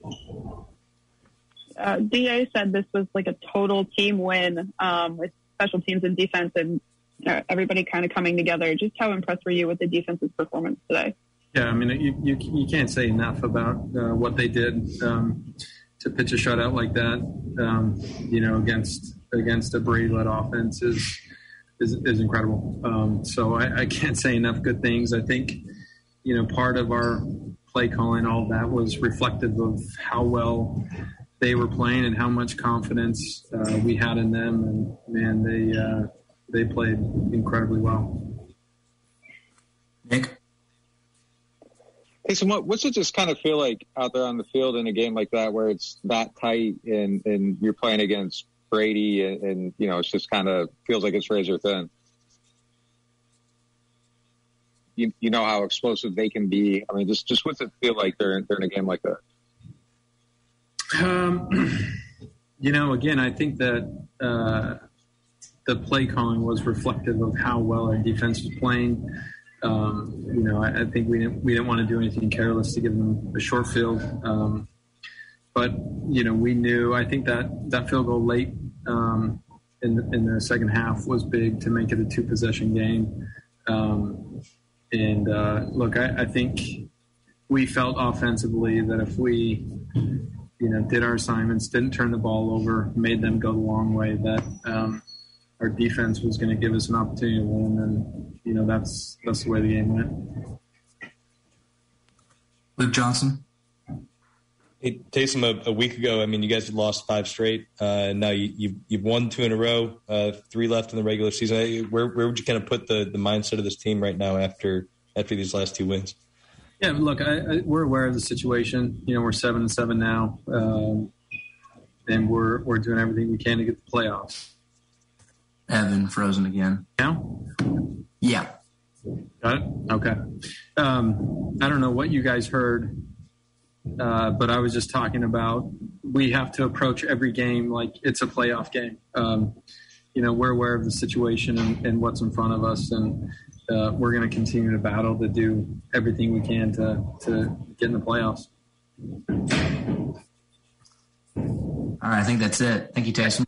Uh, Da said this was like a total team win um, with special teams and defense and everybody kind of coming together. Just how impressed were you with the defense's performance today? Yeah, I mean, you, you, you can't say enough about uh, what they did um, to pitch a shutout like that. Um, you know, against against a Brady-led offense is is, is incredible. Um, so I, I, can't say enough good things. I think you know part of our play calling, all that was reflective of how well they were playing and how much confidence uh, we had in them. And man, they uh, they played incredibly well. Nick. Hey, so what, what's it just kind of feel like out there on the field in a game like that where it's that tight and, and you're playing against Brady and, and you know, it's just kind of feels like it's razor thin? You, you know how explosive they can be. I mean, just, just what's it feel like they're, they're in a game like that? Um, <clears throat> you know, again, I think that, uh, the play calling was reflective of how well our defense was playing. Um, you know, I, I, think we didn't we didn't want to do anything careless to give them a short field. Um, but you know, we knew. I think that that field goal late um, in the, in the second half was big to make it a two possession game. Um, and uh, look, I, I think we felt offensively that if we you know did our assignments, didn't turn the ball over, made them go the long way, that um, our defense was going to give us an opportunity to win, and you know that's that's the way the game went. Luke Johnson. Hey, Taysom, a, a, week ago, I mean, you guys had lost five straight, uh, and now you, you've, you've won two in a row, uh, three left in the regular season. Where, where would you kind of put the, the mindset of this team right now after after these last two wins? Yeah, look, I, I, we're aware of the situation. You know, we're seven and seven now, um, and we're we're doing everything we can to get the playoffs. Evan frozen again. Now? Yeah. Got it? Okay. Um, I don't know what you guys heard, uh, but I was just talking about we have to approach every game like it's a playoff game. Um, you know, we're aware of the situation and, and what's in front of us, and uh, we're going to continue to battle to do everything we can to, to get in the playoffs. All right, I think that's it. Thank you, Taysom.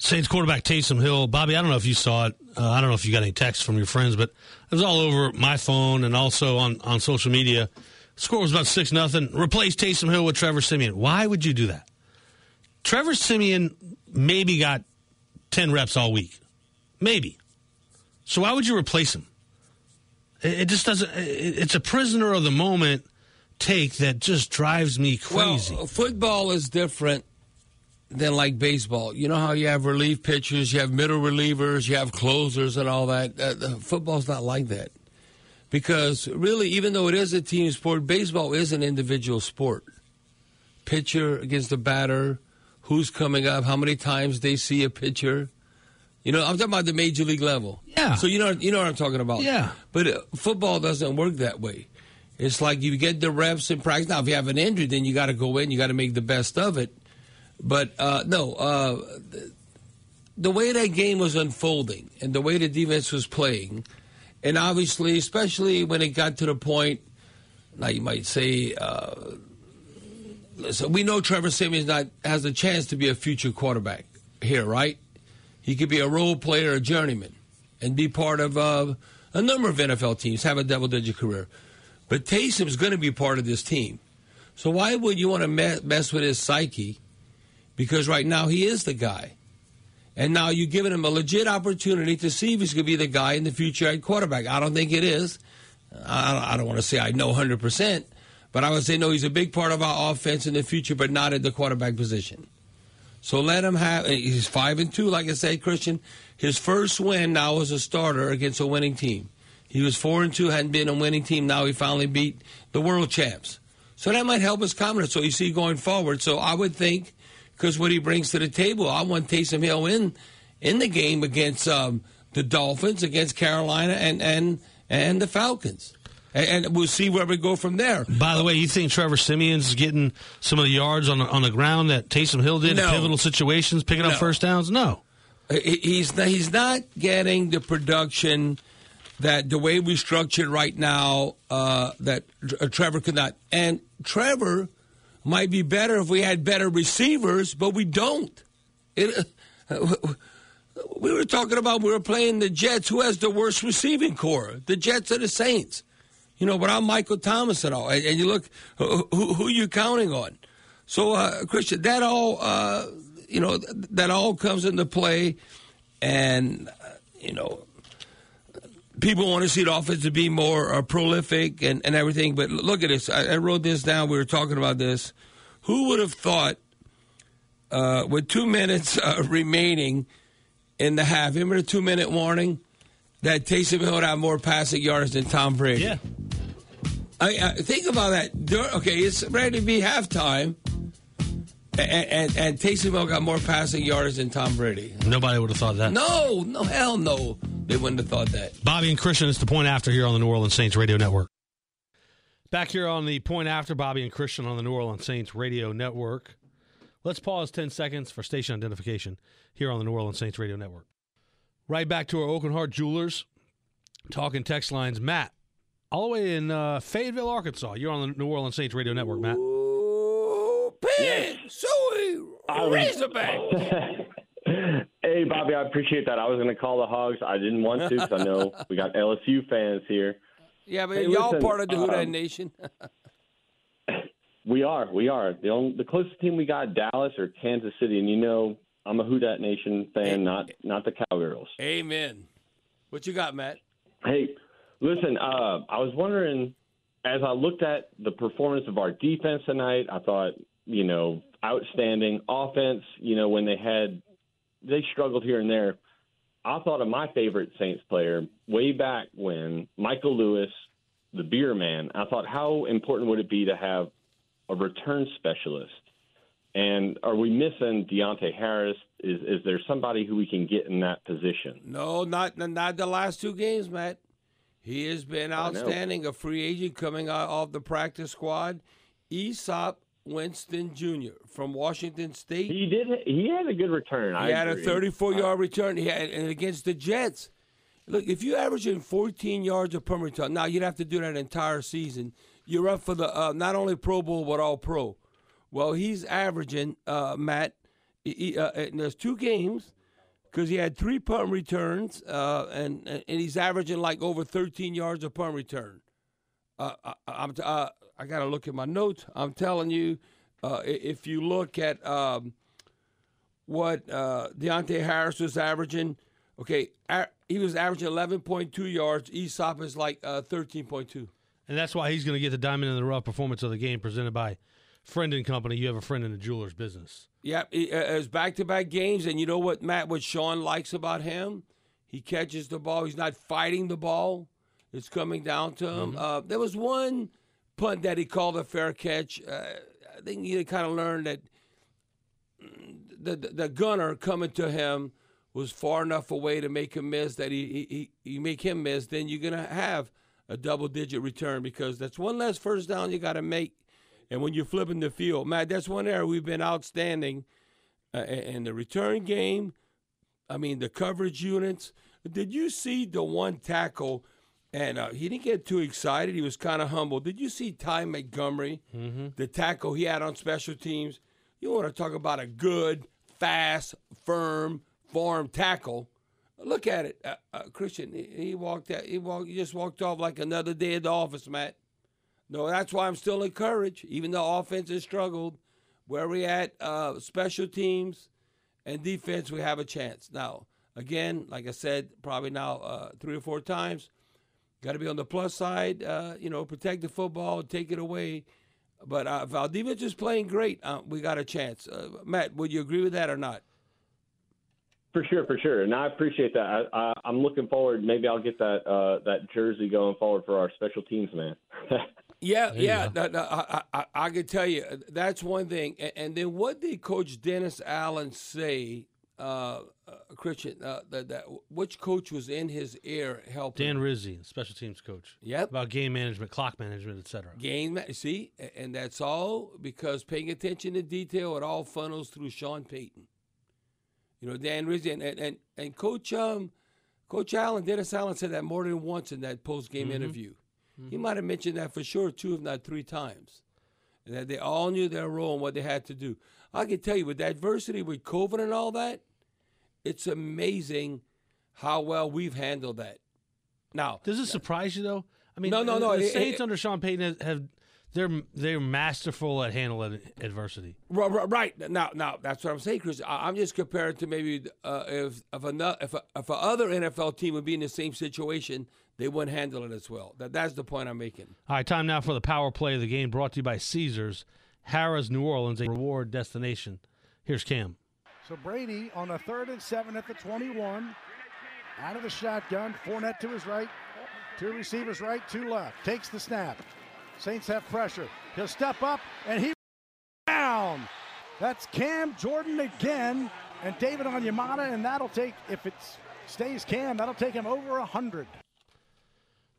Saints quarterback Taysom Hill. Bobby, I don't know if you saw it. Uh, I don't know if you got any texts from your friends, but it was all over my phone and also on, on social media. score was about 6 nothing. Replace Taysom Hill with Trevor Siemian. Why would you do that? Trevor Siemian maybe got 10 reps all week. Maybe. So why would you replace him? It, it just doesn't. It, it's a prisoner of the moment take that just drives me crazy. Well, football is different than like baseball. You know how you have relief pitchers, you have middle relievers, you have closers, and all that. Uh, football's not like that. Because really, even though it is a team sport, baseball is an individual sport. Pitcher against the batter, who's coming up, how many times they see a pitcher. You know, I'm talking about the major league level. Yeah. So you know, you know what I'm talking about. Yeah. But uh, football doesn't work that way. It's like you get the reps in practice. Now, if you have an injury, then you got to go in. You got to make the best of it. But uh, no, uh, the, way that game was unfolding and the way the defense was playing, and obviously, especially when it got to the point, now you might say, uh, so we know Trevor Siemian's not has a chance to be a future quarterback here, right? He could be a role player, a journeyman, and be part of uh, a number of NFL teams, have a double-digit career. But Taysom's going to be part of this team. So why would you want to mess with his psyche? Because right now he is the guy. And now you're giving him a legit opportunity to see if he's going to be the guy in the future at quarterback. I don't think it is. I don't want to say I know 100%, but I would say no, he's a big part of our offense in the future, but not at the quarterback position. So let him have. He's five and two, like I said, Christian. His first win now was a starter against a winning team. He was four and two, hadn't been a winning team. Now he finally beat the world champs. So that might help his confidence. So you see going forward. So I would think, because what he brings to the table, I want Taysom Hill in in the game against um, the Dolphins, against Carolina, and and and the Falcons and, we'll see where we go from there. By the way, you think Trevor Siemian's getting some of the yards on the, on the ground that Taysom Hill did no. in pivotal situations, picking no. up first downs? No, he's not, he's not getting the production that the way we structured right now uh, that uh, Trevor could not. And Trevor might be better if we had better receivers, but we don't. It, uh, we were talking about we were playing the Jets. Who has the worst receiving corps? The Jets or the Saints? You know, but I'm Michael Thomas at all. And, and you look, who, who, are you counting on? So, uh, Christian, that all, uh, you know, that all comes into play. And, uh, you know, people want to see the offense to be more uh, prolific and, and everything. But look at this. I, I, wrote this down. We were talking about this. Who would have thought, uh, with two minutes uh, <laughs> remaining in the half, remember the two minute warning? that Taysom Hill would have more passing yards than Tom Brady. Yeah. I, I think about that. Okay, it's ready to be halftime, and, and, and Taysom Hill got more passing yards than Tom Brady. Nobody would have thought that. No, no, hell no. They wouldn't have thought that. Bobby and Christian, it's the point after here on the New Orleans Saints Radio Network. Back here on the point after Bobby and Christian on the New Orleans Saints Radio Network. Let's pause 10 seconds for station identification here on the New Orleans Saints Radio Network. Right back to our Aucoin Hart Jewelers, talking text lines. Matt, all the way in uh, Fayetteville, Arkansas. You're on the New Orleans Saints Radio Network, Matt. Ooh, pin, so Razorback. <laughs> hey, Bobby, I appreciate that. I was going to call the Hogs. I didn't want to because I know <laughs> we got LSU fans here. Yeah, but hey, y'all listen, part of the Who um, Nation. <laughs> we are. We are. The, only, the closest team we got, Dallas or Kansas City. And you know, I'm a Who Dat Nation fan, not not the Cowgirls. Amen. What you got, Matt? Hey, listen. Uh, I was wondering, as I looked at the performance of our defense tonight, I thought, you know, outstanding offense. You know, when they had they struggled here and there. I thought of my favorite Saints player way back when Michael Lewis, the beer man. I thought, how important would it be to have a return specialist? And are we missing Deonte Harris? Is is there somebody who we can get in that position? No, not not the last two games, Matt. He has been outstanding. A free agent coming out of the practice squad. Easop Winston Jr. from Washington State. He did. He had a good return. He I had agree. a 34 yard return. He had and against the Jets. Look, if you're averaging 14 yards a per return, now you'd have to do that entire season. You're up for the uh, not only Pro Bowl but All Pro. Well, he's averaging, uh, Matt, he, uh, and there's two games because he had three punt returns, uh, and and he's averaging like over 13 yards a punt return. Uh, I, I'm t- uh, I got to look at my notes. I'm telling you, uh, if you look at um, what uh, Deonte Harris was averaging, okay, a- he was averaging 11.2 yards. Easop is like uh, 13.2. And that's why he's going to get the diamond in the rough performance of the game presented by Friend and Company. You have a friend in the jeweler's business. Yeah, it, it's back to back games, and you know what, Matt? What Sean likes about him, he catches the ball. He's not fighting the ball. It's coming down to him. Mm-hmm. Uh, there was one punt that he called a fair catch. Uh, I think you kind of learned that the, the the gunner coming to him was far enough away to make him miss that he he, he make him miss. Then you're gonna have a double digit return because that's one less first down you got to make. And when you're flipping the field, Matt, that's one area we've been outstanding. Uh, in the return game, I mean, the coverage units. Did you see the one tackle? And uh, he didn't get too excited. He was kind of humble. Did you see Ty Montgomery, Mm-hmm. the tackle he had on special teams? You want to talk about a good, fast, firm, form tackle? Look at it, uh, uh, Christian. He, he walked out. He walked. He just walked off like another day at the office, Matt. No, that's why I'm still encouraged, even though offense has struggled. Where we at, uh, special teams and defense, we have a chance. Now, again, like I said, probably now uh, three or four times. Got to be on the plus side. Uh, you know, protect the football, take it away. But uh, if our is playing great, uh, we got a chance. Uh, Matt, would you agree with that or not? For sure, for sure, and I appreciate that. I, I, I'm looking forward. Maybe I'll get that uh, that jersey going forward for our special teams man. <laughs> Yeah, There yeah. no, no, I, I, I can tell you that's one thing. And, and then what did Coach Dennis Allen say, uh, uh, Christian? Uh, that, that which coach was in his ear helping? Dan Rizzi, special teams coach. Yep. About game management, clock management, etc. Game, see, and that's all because paying attention to detail. It all funnels through Sean Payton. You know, Dan Rizzi and and, and, Coach um, Coach Allen, Dennis Allen said that more than once in that post game Mhm. interview. He might have mentioned that for sure two, if not three times, and that they all knew their role and what they had to do. I can tell you with adversity, with COVID and all that, it's amazing how well we've handled that. Now, Does it surprise you though? I mean, No, no, no, The it- Saints it- under Sean Payton have, have they're they're masterful at handling adversity. Right. Now, now that's what I'm saying, Chris. I'm just comparing to maybe uh, if if another if a, if a other NFL team would be in the same situation, they wouldn't handle it as well. That that's the point I'm making. All right, time now for the power play of the game, brought to you by Caesars, Harrah's New Orleans, a reward destination. Here's Cam. So Brady on a third and seven at the 21. Out of the shotgun. Fournette to his right. Two receivers right, two left. Takes the snap. Saints have pressure. He'll step up and he down. That's Cam Jordan again. And David Onyemata, and that'll take, if it stays Cam, that'll take him over 100.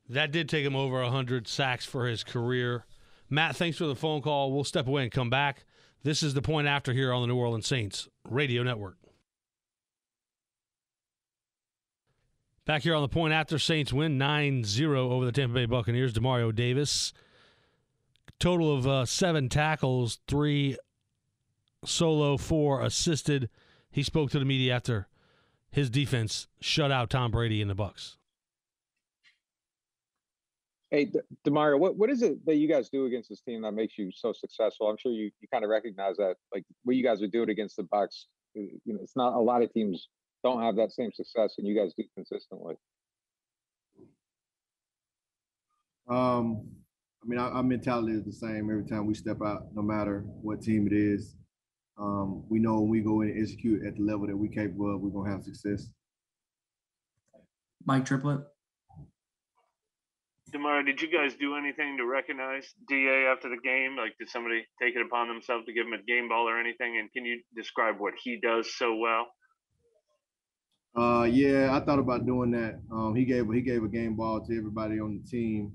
That did take him over 100 sacks for his career. Matt, thanks for the phone call. We'll step away and come back. This is the point after here on the New Orleans Saints Radio Network. Back here on the point after Saints win 9 0 over the Tampa Bay Buccaneers. Demario Davis. Total of uh, seven tackles, three solo, four assisted. He spoke to the media after his defense shut out Tom Brady and the Bucks. Hey, D- Demario, what, what is it that you guys do against this team that makes you so successful? I'm sure you, you kind of recognize that, like what you guys would do it against the Bucks. You know, it's not a lot of teams don't have that same success, and you guys do consistently. Um, I mean, our, our mentality is the same every time we step out, no matter what team it is. Um, we know when we go in and execute at the level that we're capable of, we're gonna have success. Mike Triplett. Demar, did you guys do anything to recognize Da after the game? Like, did somebody take it upon themselves to give him a game ball or anything? And can you describe what he does so well? Uh, yeah, I thought about doing that. Um, he gave he gave a game ball to everybody on the team.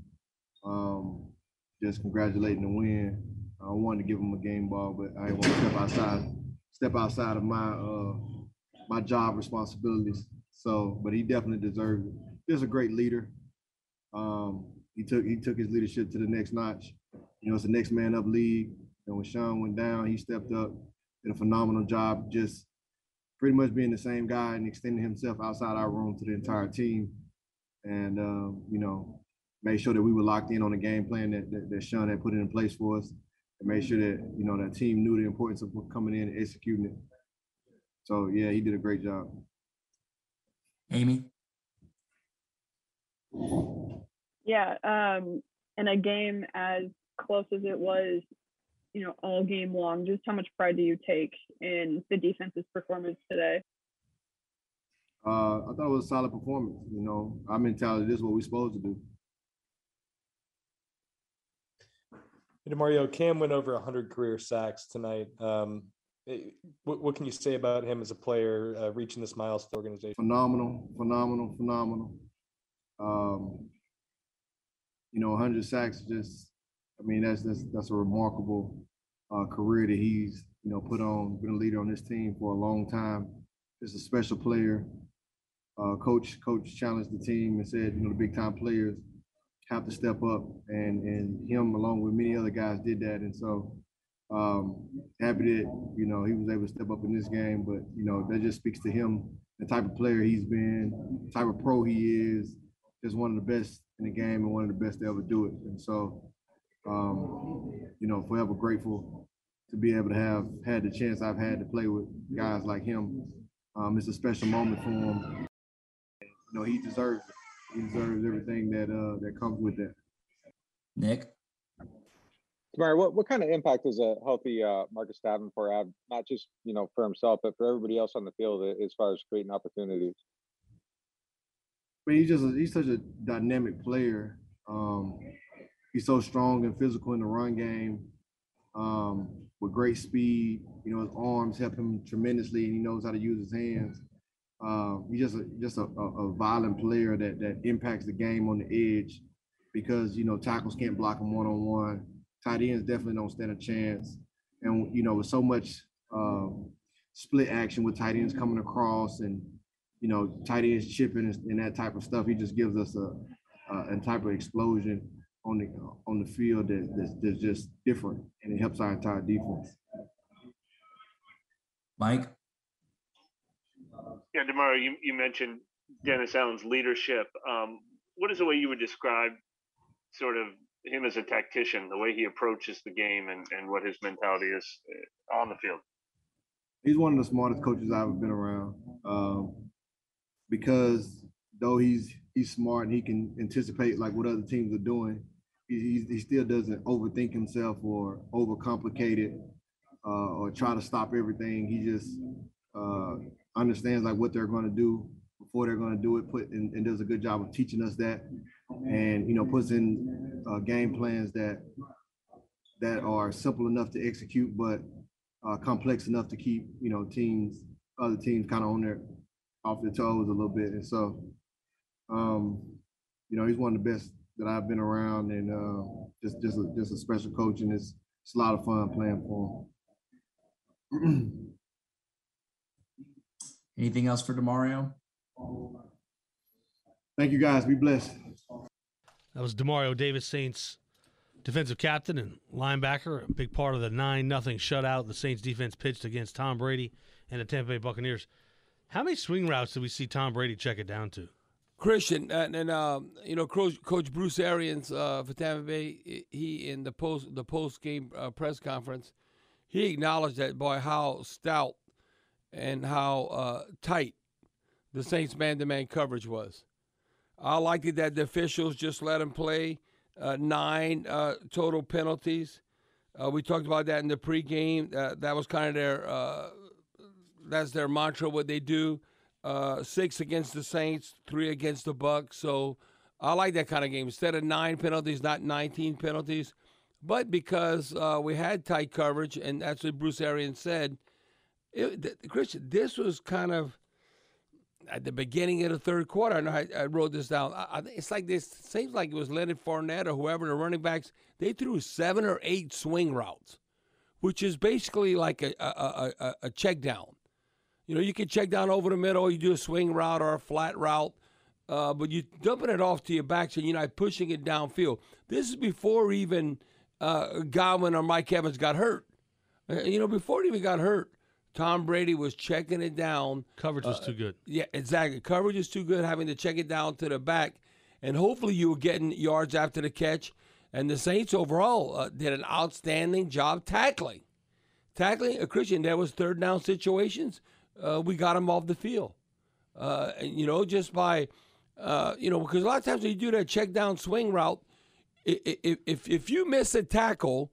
Um, just congratulating the win. I wanted to give him a game ball, but I didn't want to step outside step outside of my uh my job responsibilities. So, but he definitely deserved it. He's a great leader. Um, he took he took his leadership to the next notch. You know, it's the next man up league. And when Sean went down, he stepped up, did a phenomenal job, just pretty much being the same guy and extending himself outside our room to the entire team. And um, you know, made sure that we were locked in on the game plan that, that, that Sean had put in place for us, and made sure that you know that team knew the importance of coming in and executing it. So yeah, he did a great job. Amy. Yeah, um, in a game as close as it was, you know, all game long, just how much pride do you take in the defense's performance today? Uh, I thought it was a solid performance. You know, our mentality this is what we're supposed to do. Hey, Mario Cam went over 100 career sacks tonight. Um, eh, what, what can you say about him as a player uh, reaching this milestone organization? Phenomenal, phenomenal, phenomenal. Um, you know, 100 sacks. Just, I mean, that's that's that's a remarkable uh, career that he's you know put on. Been a leader on this team for a long time. Just a special player. Uh, coach coach challenged the team and said, you know, the big time players have to step up, and and him along with many other guys did that. And so um, happy that you know he was able to step up in this game. But you know that just speaks to him, the type of player he's been, the type of pro he is. Just one of the best in the game and one of the best to ever do it. And so, um, you know, forever grateful to be able to have had the chance I've had to play with guys like him. Um, it's a special moment for him. You know, he deserves it. He deserves everything that uh, that comes with that. Nick. Tamari, what, what kind of impact does a healthy uh, Marcus Davenport have, not just you know for himself, but for everybody else on the field as far as creating opportunities? But he's just a, he's such a dynamic player. Um, he's so strong and physical in the run game, um, with great speed. You know, his arms help him tremendously, and he knows how to use his hands. Uh, he's just a, just a, a, a violent player that that impacts the game on the edge, because you know tackles can't block him one on one. Tight ends definitely don't stand a chance, and you know with so much um, split action with tight ends coming across and you know, tight ends chipping and, and that type of stuff. He just gives us a, a, a type of explosion on the on the field that, that's, that's just different, and it helps our entire defense. Mike. Yeah, Demario, you, you mentioned Dennis Allen's leadership. Um, what is the way you would describe sort of him as a tactician, the way he approaches the game, and, and what his mentality is uh, on the field? He's one of the smartest coaches I've ever been around. Um, because though he's he's smart and he can anticipate like what other teams are doing, he, he still doesn't overthink himself or overcomplicate it uh, or try to stop everything. He just uh, understands like what they're going to do before they're going to do it. Put and, and, does a good job of teaching us that, and you know puts in uh, game plans that that are simple enough to execute, but uh, complex enough to keep you know teams other teams kind of on their off their toes a little bit. And so, um, you know, he's one of the best that I've been around, and uh, just just a, just a special coach, and it's it's a lot of fun playing for him. <clears throat> Anything else for Demario? Thank you, guys. Be blessed. That was Demario Davis, Saints defensive captain and linebacker, a big part of the nine nothing shutout the Saints defense pitched against Tom Brady and the Tampa Bay Buccaneers. How many swing routes did we see Tom Brady check it down to? Christian and, and um, you know Coach, Coach Bruce Arians uh, for Tampa Bay, he in the post the post game uh, press conference, he acknowledged that boy how stout and how uh, tight the Saints man to man coverage was. I liked it that the officials just let him play uh, nine uh, total penalties. Uh, we talked about that in the pregame. that was kind of their that's their mantra. What they do, uh, six against the Saints, three against the Bucks. So I like that kind of game. Instead of nine penalties, not 19 penalties. But because uh, we had tight coverage, and that's what Bruce Arians said, it, th- Christian, this was kind of at the beginning of the third quarter. I know I, I wrote this down. I, I, it's like this seems like it was Leonard Fournette or whoever the running backs. They threw seven or eight swing routes, which is basically like a a, a, a check down. You know, you can check down over the middle, you do a swing route or a flat route, uh, but you're dumping it off to your back so you're not pushing it downfield. This is before even uh, Godwin or Mike Evans got hurt. Uh, you know, before he even got hurt, Tom Brady was checking it down. Coverage uh, too good. Yeah, exactly. Coverage is too good, having to check it down to the back. And hopefully you were getting yards after the catch. And the Saints overall uh, did an outstanding job tackling. Tackling, a uh, Christian, there was third down situations uh, we got him off the field. Uh, you know, just by, uh, you know, because a lot of times when you do that check down swing route, if, if, if you miss a tackle,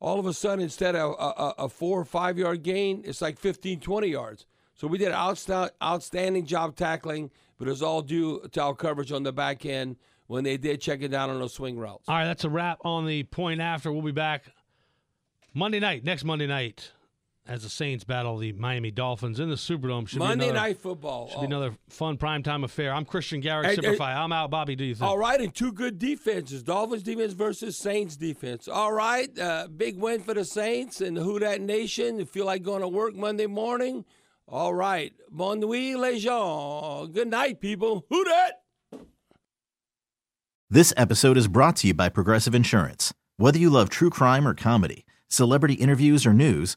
all of a sudden instead of a, a, four or five yard gain, it's like 15, 20 yards. So we did an outstanding job tackling, but it's all due to our coverage on the back end when they did check it down on those swing routes. All right, that's a wrap on the point after. We'll be back Monday night, next Monday night as the Saints battle the Miami Dolphins in the Superdome. Should Monday be another, Night Football. Should be Oh. another fun primetime affair. I'm Christian Garic, Hey, hey. Simplify. I'm out. Bobby, do you think? All right, and two good defenses: Dolphins defense versus Saints defense. All right, uh, big win for the Saints and Who Dat Nation. You feel like going to work Monday morning? All right, bon nuit, les gens. Good night, people. Who Dat? This episode is brought to you by Progressive Insurance. Whether you love true crime or comedy, celebrity interviews or news,